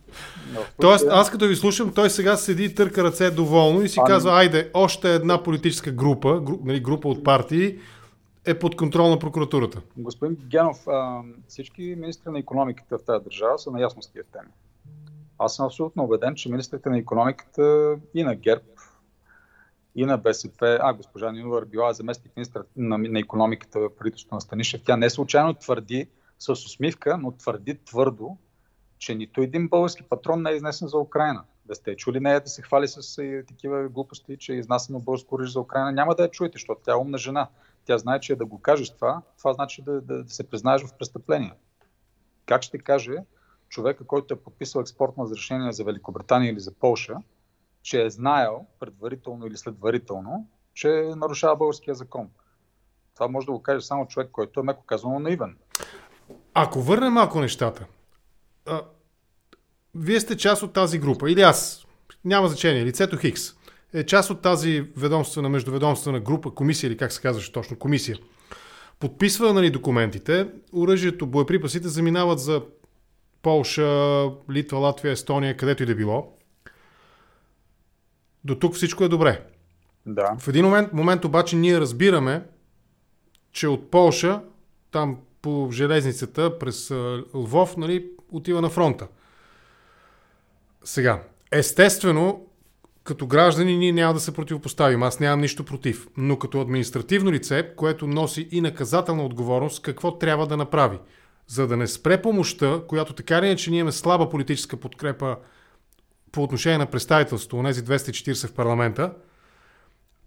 Тоест, аз като ви слушам, той сега седи и търка ръце доволно и си а, казва, айде, още една политическа група, гру, нали, група от партии, е под контрол на прокуратурата. Господин Генов, а, всички министри на економиката в тази държава са наясно с тия теми. Аз съм абсолютно убеден, че министрите на економиката и на ГЕРБ, и на БСП, а госпожа Нинова е била заместник министр на, на економиката в правителството на Станишев, тя не случайно твърди с усмивка, но твърди твърдо, че нито един български патрон не е изнесен за Украина. Да сте чули нея да се хвали с такива глупости, че е изнасено българско оръжие за Украина. Няма да я чуете, защото тя е умна жена. Тя знае, че да го кажеш това, това значи да, да, да се признаеш в престъпление. Как ще каже човека, който е подписал експортно разрешение за Великобритания или за Полша, че е знаел предварително или следварително, че нарушава българския закон. Това може да го каже само човек, който е меко казано наивен. Ако върнем малко нещата, а, вие сте част от тази група, или аз, няма значение, лицето Хикс, е част от тази ведомствена, междуведомствена група, комисия или как се казваше точно, комисия. Подписва нали, документите, оръжието, боеприпасите заминават за Полша, Литва, Латвия, Естония, където и да било. До тук всичко е добре. Да. В един момент, момент обаче ние разбираме, че от Полша, там по железницата през Лвов, нали, отива на фронта. Сега, естествено, като граждани ние няма да се противопоставим. Аз нямам нищо против. Но като административно лице, което носи и наказателна отговорност, какво трябва да направи? за да не спре помощта, която така или иначе ние имаме слаба политическа подкрепа по отношение на представителството, тези 240 в парламента,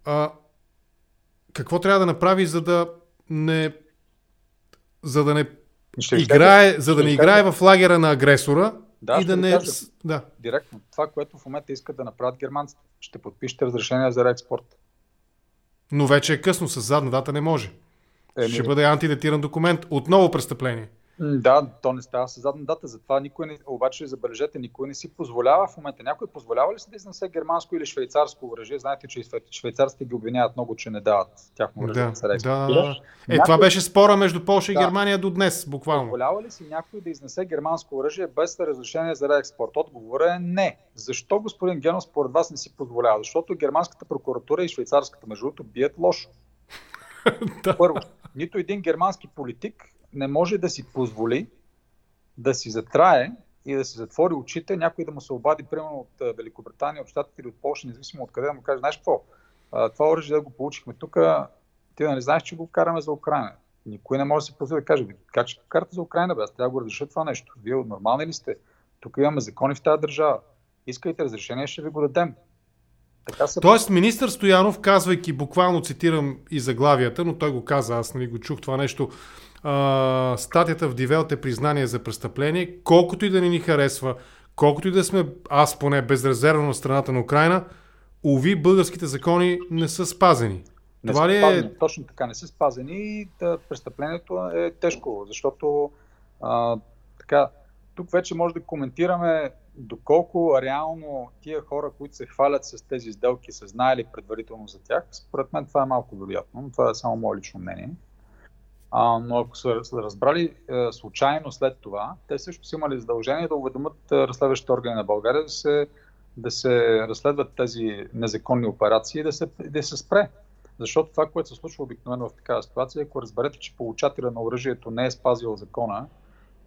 а, какво трябва да направи, за да не за да не ще играе, ще, за да не играе в лагера на агресора да, и да не... Да. Директно. Това, което в момента искат да направят германците. Ще подпишете разрешение за реекспорт. Но вече е късно, с задна дата не може. Е, ще бъде антидетиран документ. Отново престъпление. Да, то не става с задна дата, затова никой не, обаче забележете, никой не си позволява в момента. Някой позволява ли се да изнесе германско или швейцарско оръжие? Знаете, че швейцарците ги обвиняват много, че не дават тяхно оръжие да, да, да, да. Е, някой... това беше спора между Польша да. и Германия до днес, буквално. Позволява ли си някой да изнесе германско оръжие без разрешение за реекспорт? Отговорът е не. Защо, господин Генов, според вас не си позволява? Защото германската прокуратура и швейцарската, между другото, бият лошо. [LAUGHS] Първо, нито един германски политик не може да си позволи да си затрае и да си затвори очите, някой да му се обади, примерно от Великобритания, от Штатите или от Польша, независимо от къде, да му каже, знаеш какво, това оръжие да го получихме тук, ти да не знаеш, че го караме за Украина. Никой не може да си позволи да каже, как ще го карате за Украина, бе? Аз трябва да го разреша това нещо. Вие нормални ли сте? Тук имаме закони в тази държава. искайте разрешение, ще ви го дадем. Така се... Тоест, министър Стоянов, казвайки, буквално цитирам и заглавията, но той го каза, аз нали го чух това нещо, а, статията в Дивелт е признание за престъпление, колкото и да не ни харесва, колкото и да сме, аз поне, безрезервно на страната на Украина, уви, българските закони не са спазени. Не Това ли е... Спазени, точно така, не са спазени и да, престъплението е тежко, защото а, така, тук вече може да коментираме доколко реално тия хора, които се хвалят с тези сделки, са знаели предварително за тях. Според мен това е малко вероятно, но това е само мое лично мнение. А, но ако са, разбрали е, случайно след това, те също са имали задължение да уведомят е, разследващите органи на България да се, да се разследват тези незаконни операции и да се, да се спре. Защото това, което се случва обикновено в такава ситуация, ако разберете, че получателя на оръжието не е спазил закона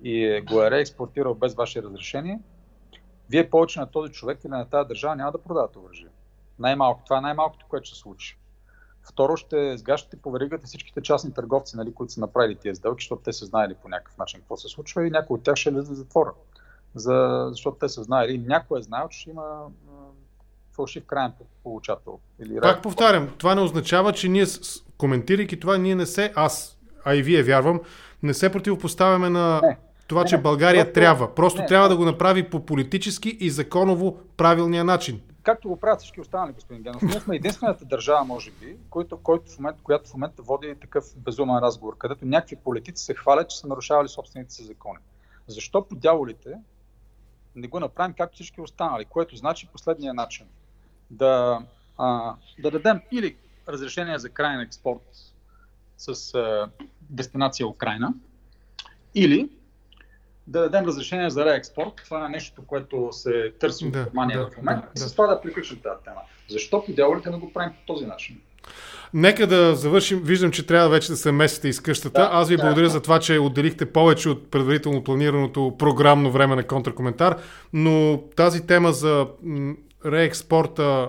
и го е реекспортирал без ваше разрешение, вие повече на този човек или на тази държава няма да продавате оръжие. Най-малко. Това е най-малкото, което ще се случи. Второ, ще сгащате по веригата всичките частни търговци, нали, които са направили тези сделки, защото те са знаели по някакъв начин какво се случва и някои от тях ще влизат в затвора. За, защото те са знаели. Някой е знаел, че има фалшив крайен получател. Или Пак повтарям, това не означава, че ние, коментирайки това, ние не се, аз, а и вие вярвам, не се противопоставяме на не, това, не, че България просто, трябва. Просто не, трябва да го направи по политически и законово правилния начин както го правят всички останали, господин Генов. Ние сме единствената държава, може би, който, който в момента, която в момента води такъв безумен разговор, където някакви политици се хвалят, че са нарушавали собствените си закони. Защо по дяволите не го направим както всички останали, което значи последния начин. Да, а, да дадем или разрешение за крайен експорт с а, дестинация Украина, или да дадем разрешение за реекспорт. Това е нещо, което се търси от да, Германия да, в момента. Да, и с това да приключим тази тема. Защо по дяволите не го правим по този начин? Нека да завършим. Виждам, че трябва вече да се месите из къщата. Да, Аз ви да, благодаря да. за това, че отделихте повече от предварително планираното програмно време на контркоментар, но тази тема за реекспорта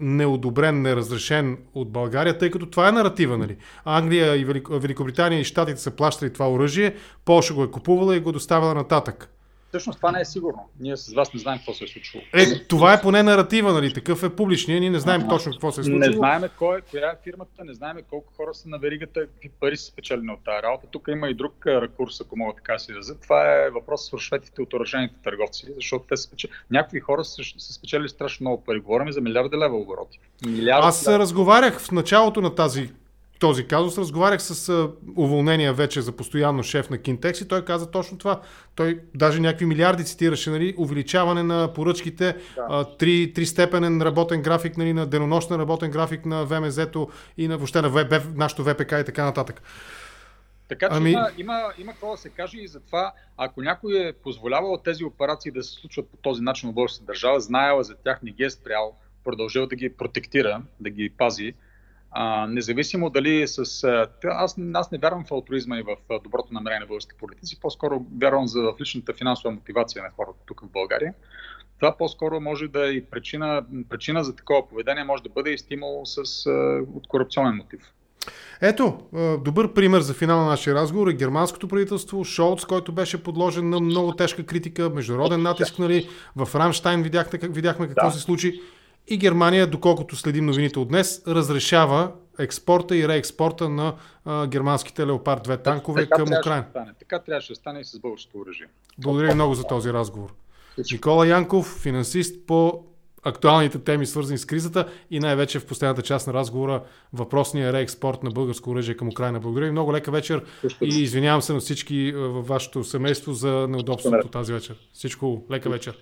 неодобрен, неразрешен от България, тъй като това е наратива, нали? Англия и Великобритания и Штатите са плащали това оръжие, Польша го е купувала и го доставила нататък. Всъщност това не е сигурно. Ние с вас не знаем какво се е случило. Е, това е поне наратива, нали? Такъв е публичния. Ние не знаем а, точно какво се е случило. Не знаем кой, коя е фирмата, не знаем колко хора са на веригата, какви пари са спечелени от тази работа. Тук има и друг ракурс, ако мога така си изразя. Това е въпрос с шветите от оръжените търговци, защото те са спечели... някои хора са, са спечели страшно много пари. Говорим за милиарди лева обороти. Милиарди Аз лева. разговарях в началото на тази този казус. Разговарях с а, уволнения вече за постоянно шеф на Кинтекс и той каза точно това. Той даже някакви милиарди цитираше, нали, увеличаване на поръчките, да. три, три степенен работен график, нали, на денонощен работен график на ВМЗ-то и на въобще на ВБ, нашото ВПК и така нататък. Така че ами... има, има, има какво да се каже и затова, ако някой е позволявал тези операции да се случват по този начин в българската държава, знаела за тях, не ги е спрял, продължил да ги протектира, да ги пази, а, независимо дали с... Аз, аз не вярвам в алтруизма и в доброто намерение на български политици, по-скоро вярвам за в личната финансова мотивация на хората тук в България. Това по-скоро може да е и причина, причина за такова поведение, може да бъде и стимул с, от корупционен мотив. Ето, добър пример за финал на нашия разговор е германското правителство, Шолц, който беше подложен на много тежка критика, международен натиск, нали, в Рамштайн видяхме, видяхме какво да. се случи. И Германия, доколкото следим новините от днес, разрешава експорта и реекспорта на а, германските Леопард 2 танкове така към Украина. Да така трябваше да стане и с българското оръжие. Благодаря ви много за този разговор. Никола Янков, финансист по актуалните теми, свързани с кризата и най-вече в последната част на разговора въпросния реекспорт на българско оръжие към Украина. Благодаря ви много, лека вечер и извинявам се на всички във вашето семейство за неудобството тази вечер. Всичко лека вечер.